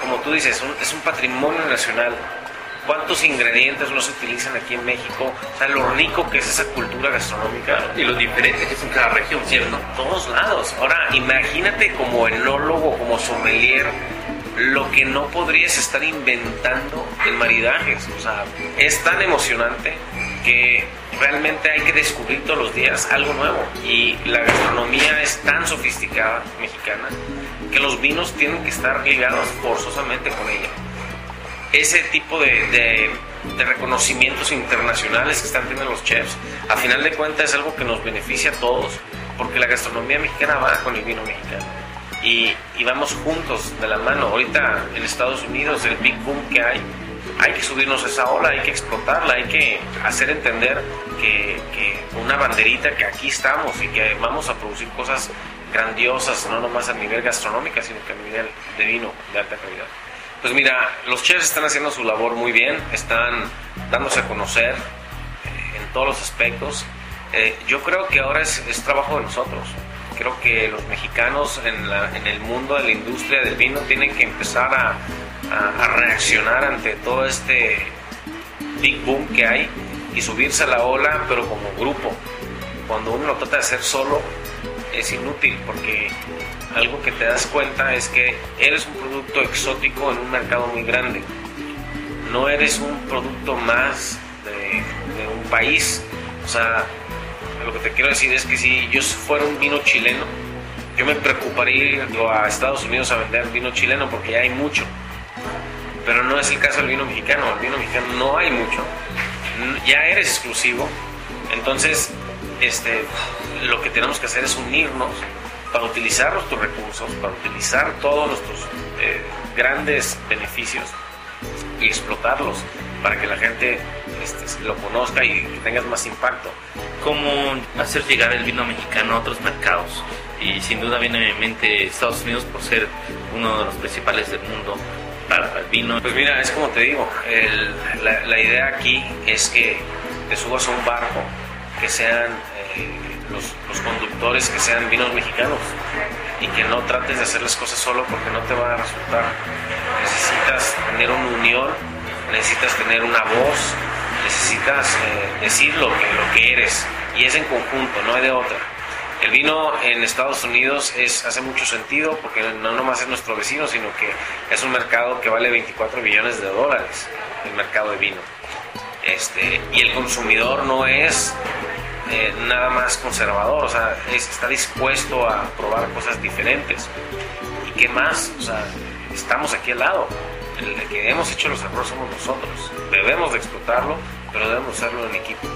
como tú dices, un- es un patrimonio nacional. ¿Cuántos ingredientes no se utilizan aquí en México? O sea, lo rico que es esa cultura gastronómica Y lo diferente que es en cada región, ¿cierto? en todos lados. Ahora, imagínate como enólogo, como sommelier, lo que no podrías estar inventando en maridajes. O sea, es tan emocionante porque realmente hay que descubrir todos los días algo nuevo y la gastronomía es tan sofisticada mexicana que los vinos tienen que estar ligados forzosamente con ella. Ese tipo de, reconocimientos internacionales que están teniendo los chefs, a final de cuentas es algo que nos beneficia a todos, porque la gastronomía mexicana va con el vino mexicano. Y, y vamos juntos de la mano. Ahorita en Estados Unidos, el big boom que hay, hay que subirnos esa ola, hay que explotarla, hay que hacer entender que una banderita que aquí estamos y que vamos a producir cosas grandiosas, no nomás a nivel gastronómico, sino que a nivel de vino de alta calidad. Pues mira, los chefs están haciendo su labor muy bien, están dándose a conocer eh, en todos los aspectos. Eh, yo creo que ahora es, trabajo de nosotros. Creo que los mexicanos en, el mundo de la industria del vino tienen que empezar a, a, a, reaccionar ante todo este big boom que hay y subirse a la ola, pero como grupo. Cuando uno lo trata de hacer solo, es inútil porque algo que te das cuenta es que eres un producto exótico en un mercado muy grande. No eres un producto más de, un país. O sea, lo que te quiero decir es que si yo fuera un vino chileno, yo me preocuparía ir a Estados Unidos a vender vino chileno porque ya hay mucho. Pero no es el caso del vino mexicano. El vino mexicano no hay mucho. Ya eres exclusivo. Entonces, este, lo que tenemos que hacer es unirnos para utilizar nuestros recursos, para utilizar todos nuestros eh, grandes beneficios y explotarlos para que la gente este, lo conozca y que tengas más impacto. ¿Cómo hacer llegar el vino mexicano a otros mercados? Y sin duda viene en mente Estados Unidos por ser uno de los principales del mundo para el vino. Pues mira, es como te digo, el, la, la, idea aquí es que te subas a un barco, que sean eh, los, los, conductores, que sean vinos mexicanos y que no trates de hacer las cosas solo porque no te va a resultar. Necesitas tener una unión, necesitas tener una voz, necesitas eh, decir lo que, lo que eres y es en conjunto, no hay de otra. El vino en Estados Unidos es, hace mucho sentido porque no nomás es nuestro vecino, sino que es un mercado que vale 24 billones de dólares, el mercado de vino. Este, y el consumidor no es eh, nada más conservador, o sea, es, está dispuesto a probar cosas diferentes. ¿Y qué más? O sea, estamos aquí al lado. El que hemos hecho los errores somos nosotros. Debemos de explotarlo, pero debemos hacerlo en equipo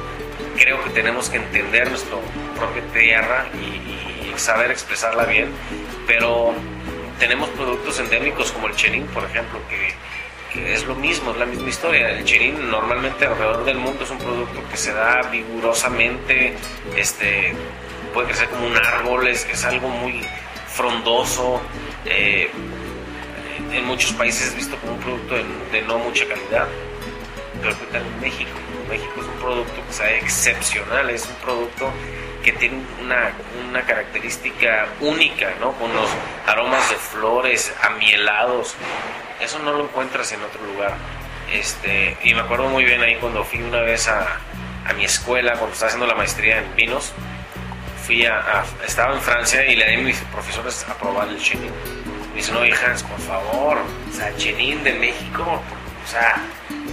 creo que tenemos que entender nuestra propia tierra y, y, saber expresarla bien, pero tenemos productos endémicos como el chenin, por ejemplo, que, es lo mismo, es la misma historia. El chenin normalmente alrededor del mundo es un producto que se da vigorosamente, este, puede crecer como un árbol, es, es algo muy frondoso. Eh, en muchos países es visto como un producto de, no mucha calidad, pero que en México México es un producto que sabe excepcional, es un producto que tiene una, una característica única, ¿no? Con los aromas de flores, amielados. Eso no lo encuentras en otro lugar. Este, y me acuerdo muy bien ahí cuando fui una vez a, a mi escuela, cuando estaba haciendo la maestría en vinos, fui a, a, estaba en Francia y le di a mis profesores a probar el chenin. Me dicen, no, hijas, por favor, o sea, chenin de México, o sea,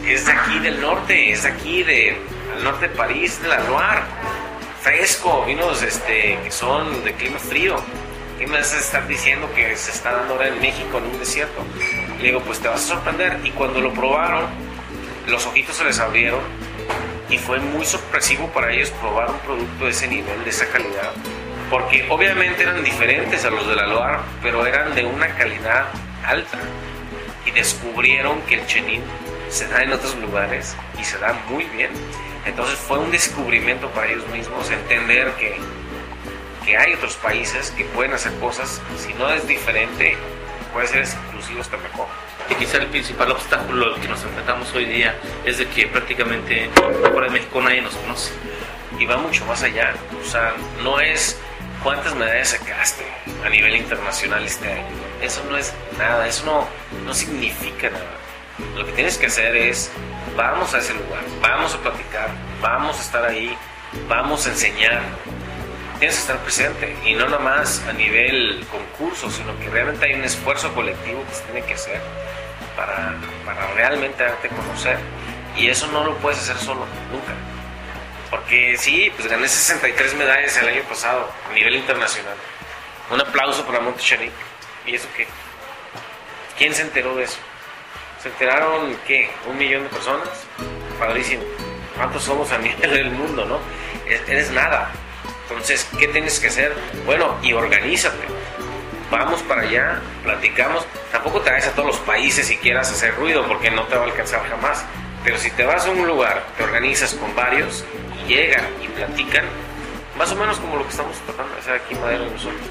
es de aquí del norte, es de aquí de, al norte de París, de la Loire, fresco, vinos este, que son de clima frío. ¿Qué me vas a estar diciendo que se está dando ahora en México en un desierto? Le digo, pues te vas a sorprender. Y cuando lo probaron, los ojitos se les abrieron y fue muy sorpresivo para ellos probar un producto de ese nivel, de esa calidad. Porque obviamente eran diferentes a los de la Loire, pero eran de una calidad alta. Y descubrieron que el Chenin se da en otros lugares y se da muy bien. Entonces fue un descubrimiento para ellos mismos entender que, que hay otros países que pueden hacer cosas, si no es diferente, puede ser exclusivo hasta mejor. Y quizá el principal obstáculo al que nos enfrentamos hoy día es de que prácticamente fuera de México nadie nos conoce. Y va mucho más allá, o sea, no es cuántas medallas sacaste a nivel internacional este año. Eso no es nada, eso no, no significa nada lo que tienes que hacer es, vamos a ese lugar, vamos a platicar, vamos a estar ahí, vamos a enseñar. Tienes que estar presente y no nada a nivel concurso, sino que realmente hay un esfuerzo colectivo que se tiene que hacer para, para realmente darte a conocer. Y eso no lo puedes hacer solo, nunca. Porque sí, pues gané 63 medallas el año pasado a nivel internacional. Un aplauso para Montechanic. ¿Y eso qué? ¿Quién se enteró de eso? ¿Se enteraron qué? ¿Un millón de personas? Padrísimo. ¿Cuántos somos a nivel del mundo, no? Eres nada. Entonces, ¿qué tienes que hacer? Bueno, y organízate. Vamos para allá, platicamos. Tampoco te vayas a todos los países y quieras hacer ruido porque no te va a alcanzar jamás. Pero si te vas a un lugar, te organizas con varios y llegan y platican, más o menos como lo que estamos tratando de hacer aquí en Madero y nosotros.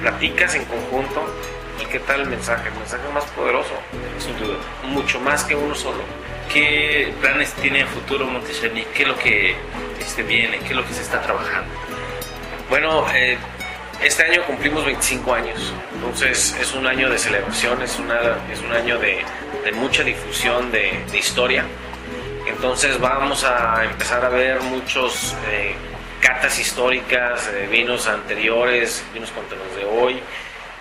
Platicas en conjunto y qué tal el mensaje, el mensaje más poderoso, Sin duda. mucho más que uno solo. ¿Qué planes tiene en futuro Montechani? ¿Qué es lo que este, viene? ¿Qué es lo que se está trabajando? Bueno, eh, este año cumplimos 25 años, entonces es un año de celebración, es, una, es un año de, de mucha difusión de, historia. Entonces vamos a empezar a ver muchos eh, catas históricas, de vinos anteriores, vinos contra los de hoy.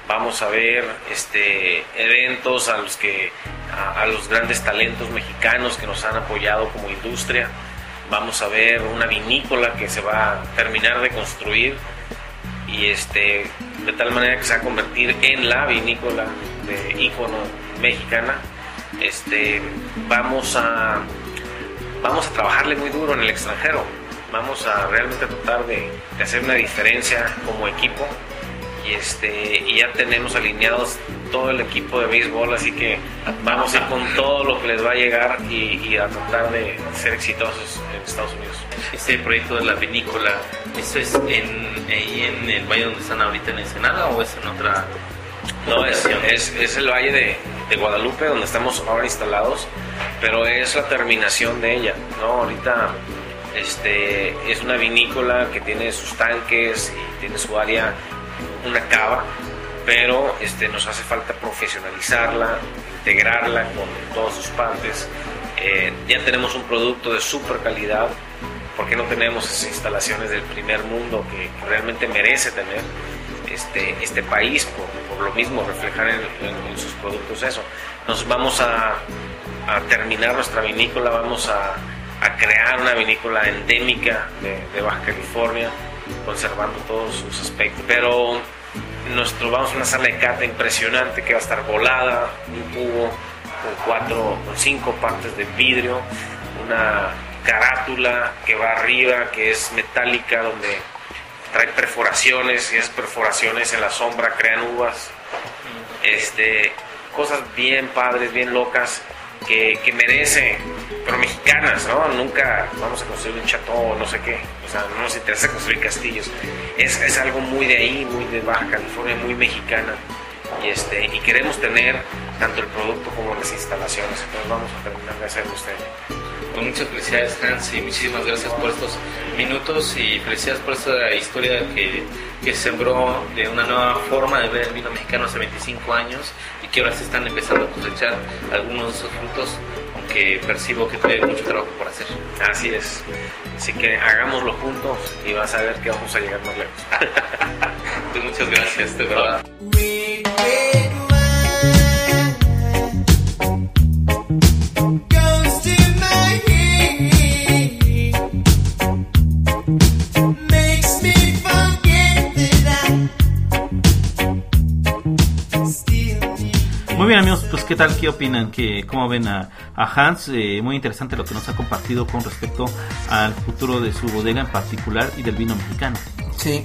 Vamos a ver este, eventos a los, que, a los grandes talentos mexicanos que nos han apoyado como industria. Vamos a ver una vinícola que se va a terminar de construir y este de tal manera que se va a convertir en la vinícola de ícono mexicana este vamos a vamos a trabajarle muy duro en el extranjero. Vamos a realmente tratar de, de hacer una diferencia como equipo y este y ya tenemos alineados todo el equipo de béisbol así que vamos a ir con todo lo que les va a llegar y, y a tratar de ser exitosos en Estados Unidos Este proyecto de la vinícola, ¿eso es en, ahí en el valle donde están ahorita en Ensenada o es en otra No, es, es, es el Valle de, de Guadalupe donde estamos ahora instalados, pero es la terminación de ella, ¿no? Ahorita este, es una vinícola que tiene sus tanques y tiene su área, una cava, pero este, nos hace falta profesionalizarla, integrarla con todas sus partes. Eh, ya tenemos un producto de super calidad, porque no tenemos esas instalaciones del primer mundo que, que realmente merece tener este, este país por, por lo mismo reflejar en, en- en sus productos eso. Nos vamos a, a terminar nuestra vinícola, vamos a, a crear una vinícola endémica de, de Baja California, conservando todos sus aspectos. Pero nuestro, vamos a una sala de cata impresionante que va a estar volada, un cubo con cuatro, con cinco partes de vidrio, una carátula que va arriba, que es metálica, donde trae perforaciones y esas perforaciones en la sombra crean uvas. Este, cosas bien padres, bien locas que, que merece, pero mexicanas, ¿no? Nunca vamos a construir un chateau o no sé qué. O sea, no nos interesa construir castillos. Es, es algo muy de ahí, muy de Baja California, muy mexicana. Y, este, y queremos tener tanto el producto como las instalaciones. Entonces vamos a terminar de hacerlo usted. Pues muchas felicidades Hans y muchísimas gracias por estos minutos y felicidades por esta historia que, que sembró de una nueva forma de ver el vino mexicano hace 25 años y que ahora se están empezando a cosechar algunos de esos frutos, aunque percibo que todavía hay mucho trabajo por hacer. Así es. Así que hagámoslo juntos y vas a ver que vamos a llegar más lejos. Pues muchas gracias, de verdad. Pues qué tal, qué opinan, ¿Qué, cómo ven a, a Hans, Eh, muy interesante lo que nos ha compartido con respecto al futuro de su bodega en particular y del vino mexicano. Sí.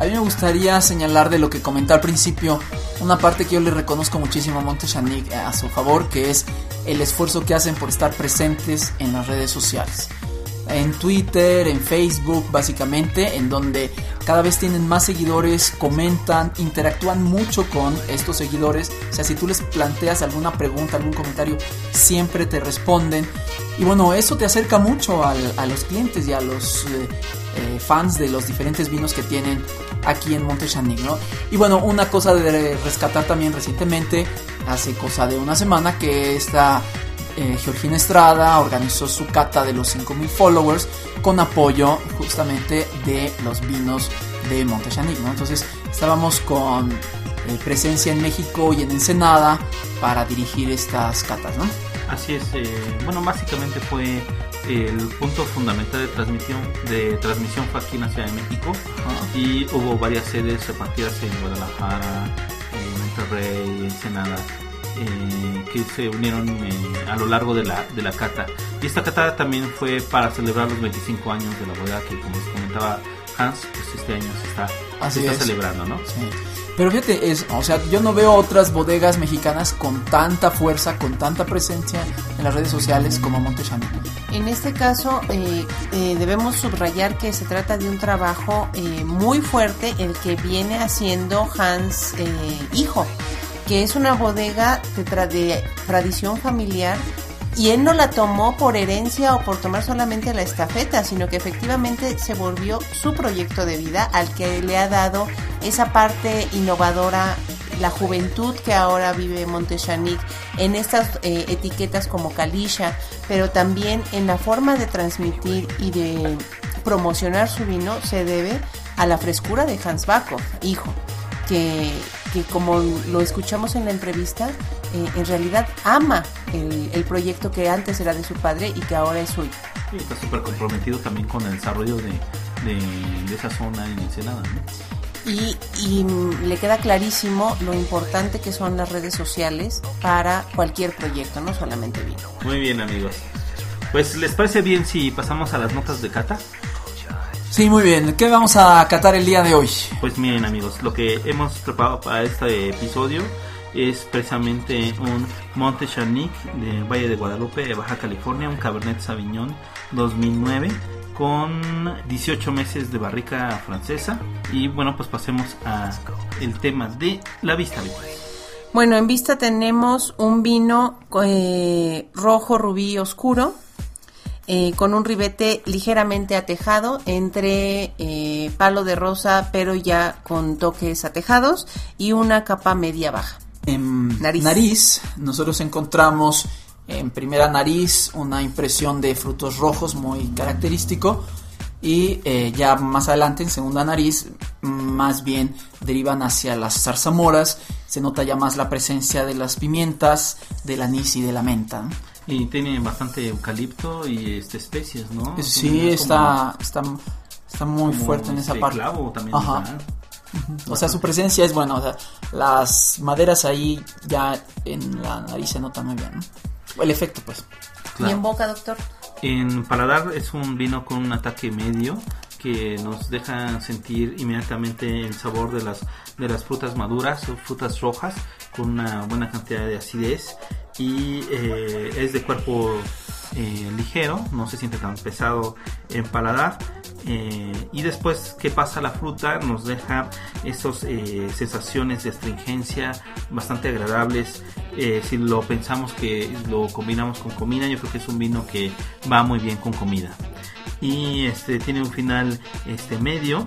A mí me gustaría señalar de lo que comenté al principio, una parte que yo le reconozco muchísimo a Montechanic eh, a su favor, que es el esfuerzo que hacen por estar presentes en las redes sociales. En Twitter, en Facebook, básicamente, en donde cada vez tienen más seguidores, comentan, interactúan mucho con estos seguidores. O sea, si tú les planteas alguna pregunta, algún comentario, siempre te responden. Y bueno, eso te acerca mucho a los clientes y a los eh, eh, fans de los diferentes vinos que tienen aquí en Montechanic, ¿no? Y bueno, una cosa de rescatar también recientemente, hace cosa de una semana, que esta eh, Georgina Estrada organizó su cata de los 5000 followers con apoyo justamente de los vinos de Montechanic, ¿no? Entonces estábamos con eh, presencia en México y en Ensenada para dirigir estas catas, ¿no? Así es, eh, bueno, básicamente fue el punto fundamental de transmisión, de transmisión fue aquí en la Ciudad de México y hubo varias sedes repartidas en Guadalajara, en Monterrey, Ensenada, eh, que se unieron eh, a lo largo de la, de la cata. Y esta cata también fue para celebrar los 25 años de la bodega que como les comentaba Hans, pues este año se está, Así se está es. celebrando, ¿no? Sí. Pero fíjate, es, o sea, yo no veo otras bodegas mexicanas con tanta fuerza, con tanta presencia en las redes sociales como Montechani. En este caso, eh, eh, debemos subrayar que se trata de un trabajo eh, muy fuerte el que viene haciendo Hans eh, Hijo, que es una bodega de, tra- de tradición familiar y él no la tomó por herencia o por tomar solamente la estafeta, sino que efectivamente se volvió su proyecto de vida al que le ha dado esa parte innovadora la juventud que ahora vive Montechanic en estas eh, etiquetas como Kalisha, pero también en la forma de transmitir y de promocionar su vino se debe a la frescura de Hans Bakov, hijo, que, que como lo escuchamos en la entrevista, eh, en realidad ama el, el proyecto que antes era de su padre y que ahora es suyo. Y está súper comprometido también con el desarrollo de, de, de esa zona en Ensenada, ¿no? Y, y, le queda clarísimo lo importante que son las redes sociales para cualquier proyecto, no solamente vino. Muy bien, amigos. Pues, ¿les parece bien si pasamos a las notas de cata? Sí, muy bien. ¿Qué vamos a catar el día de hoy? Pues miren amigos, lo que hemos preparado para este episodio es precisamente un Monte Chanic de Valle de Guadalupe, Baja California, un Cabernet Sauvignon 2009 con 18 meses de barrica francesa y bueno pues pasemos a el tema de la vista amigos. Bueno, en vista tenemos un vino eh, rojo rubí oscuro eh, con un ribete ligeramente atejado entre eh, palo de rosa pero ya con toques atejados y una capa media baja. En Nariz. nariz, nosotros encontramos en primera nariz una impresión de frutos rojos muy característico y eh, ya más adelante en segunda nariz más bien derivan hacia las zarzamoras, se nota ya más la presencia de las pimientas, del anís y de la menta. ¿no? Y tiene bastante eucalipto y este especias, ¿no? Sí, está, está, está muy como- fuerte en esa este parte. clavo también Ajá. O sea, su presencia es buena. O sea, las maderas ahí ya en la nariz se nota muy bien. ¿no? El efecto, pues. Claro. ¿Y en boca, doctor? En paladar es un vino con un ataque medio que nos deja sentir inmediatamente el sabor de las de las frutas maduras o frutas rojas con una buena cantidad de acidez y eh, es de cuerpo eh, ligero, no se siente tan pesado en paladar. eh, y después que pasa la fruta nos deja esas sensaciones de astringencia bastante agradables. Si lo pensamos que lo combinamos con comida, yo creo que es un vino que va muy bien con comida. Y este tiene un final este medio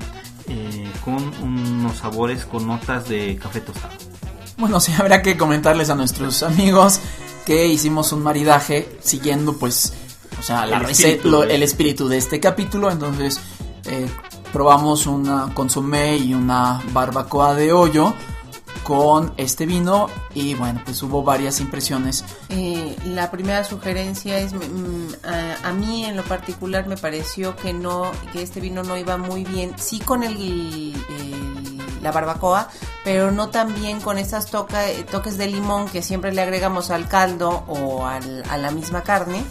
con unos sabores con notas de café tostado. Bueno, sí, habrá que comentarles a nuestros amigos que hicimos un maridaje siguiendo, pues, o sea, la El espíritu lo- de- el espíritu de este capítulo. Entonces, eh, probamos una consomé y una barbacoa de hoyo con este vino y bueno, pues hubo varias impresiones. Eh, la primera sugerencia es, mm, a, a mí en lo particular me pareció que no, que este vino no iba muy bien, sí con el, el- la barbacoa, pero no tan bien con esas toca- toques de limón que siempre le agregamos al caldo o al- a la misma carne.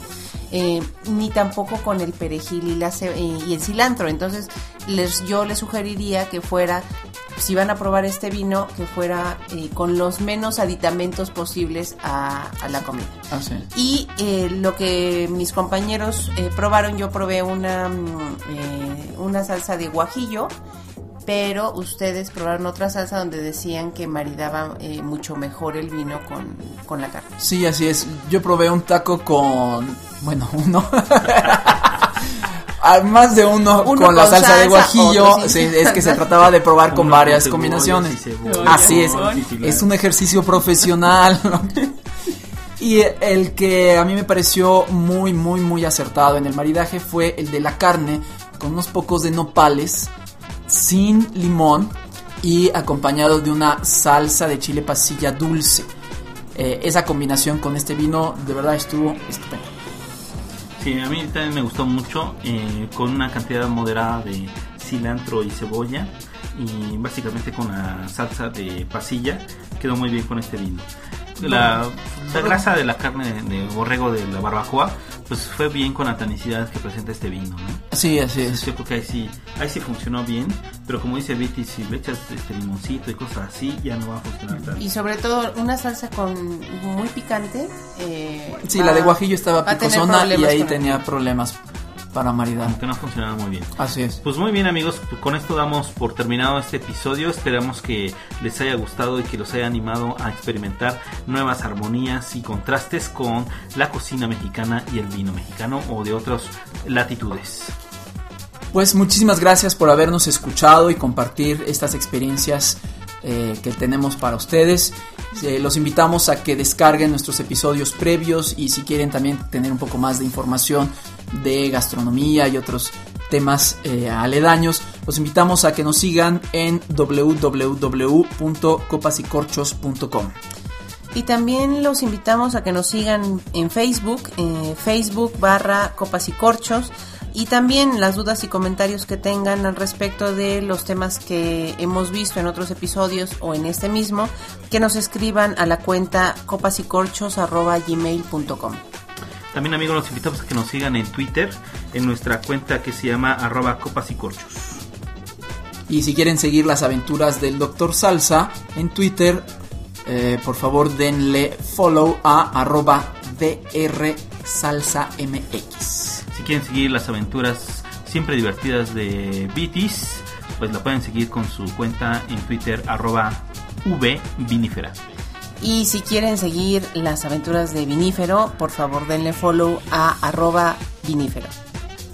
eh, ni tampoco con el perejil y, la y el cilantro. Entonces, les, yo les sugeriría que fuera si van a probar este vino, que fuera eh, con los menos aditamentos posibles a, a la comida. Así. Y eh, lo que mis compañeros eh, probaron, yo probé una, mm, eh, una salsa de guajillo, pero ustedes probaron otra salsa donde decían que maridaba eh, mucho mejor el vino con, con la carne. Sí, así es. Yo probé un taco con, bueno, uno. Ah, Más de uno, Uno con la salsa, de guajillo. otro sin Sí, es que se trataba de probar con Uno varias con combinaciones. cebolla. Así es. Sí, Es claro. un ejercicio profesional. Y el que a mí me pareció muy, muy, muy acertado en el maridaje fue el de la carne con unos pocos de nopales, sin limón y acompañado de una salsa de chile pasilla dulce. Eh, esa combinación con este vino de verdad estuvo estupendo. Sí, a mí también me gustó mucho, eh, con una cantidad moderada de cilantro y cebolla y básicamente con la salsa de pasilla, quedó muy bien con este vino. La, la grasa de la carne de borrego de la barbacoa, pues fue bien con la tanicidad que presenta este vino, ¿no? Sí, así es. Yo creo que ahí sí, ahí sí funcionó bien, pero como dice Viti, si le echas este limoncito y cosas así, ya no va a funcionar tanto. Y sobre todo una salsa con muy picante. eh, Sí, va- la de guajillo estaba picosona y ahí tenía problemas para maridar. Como que no funcionaba muy bien. Así es. Pues muy bien amigos, con esto damos por terminado este episodio. Esperamos que les haya gustado y que los haya animado a experimentar nuevas armonías y contrastes con la cocina mexicana y el vino mexicano o de otras latitudes. Pues muchísimas gracias por habernos escuchado y compartir estas experiencias eh, que tenemos para ustedes. Eh, los invitamos a que descarguen nuestros episodios previos y si quieren también tener un poco más de información de gastronomía y otros temas eh, aledaños, los invitamos a que nos sigan en www.copasycorchos.com. Y también los invitamos a que nos sigan en Facebook, Facebook barra Copas y Corchos. Y también las dudas y comentarios que tengan al respecto de los temas que hemos visto en otros episodios o en este mismo, que nos escriban a la cuenta copasycorchos.gmail.com. También amigos los invitamos a que nos sigan en Twitter, en nuestra cuenta que se llama arroba copas y corchos. Y si quieren seguir las aventuras del Dr. Salsa en Twitter, eh, por favor denle follow a arroba drsalsamx. Si quieren seguir las aventuras siempre divertidas de Vitis, pues la pueden seguir con su cuenta en Twitter arroba vvinifera. Y si quieren seguir las aventuras de Vinífero, por favor denle follow a arroba vinífero.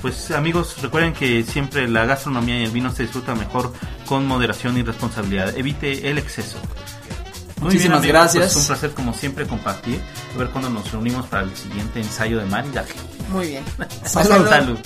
Pues amigos, recuerden que siempre la gastronomía y el vino se disfruta mejor con moderación y responsabilidad. Evite el exceso. Muy Muchísimas amigos, gracias. pues, un placer como siempre compartir. A ver cuándo nos reunimos para el siguiente ensayo de maridaje. Muy bien. Salud. Salud.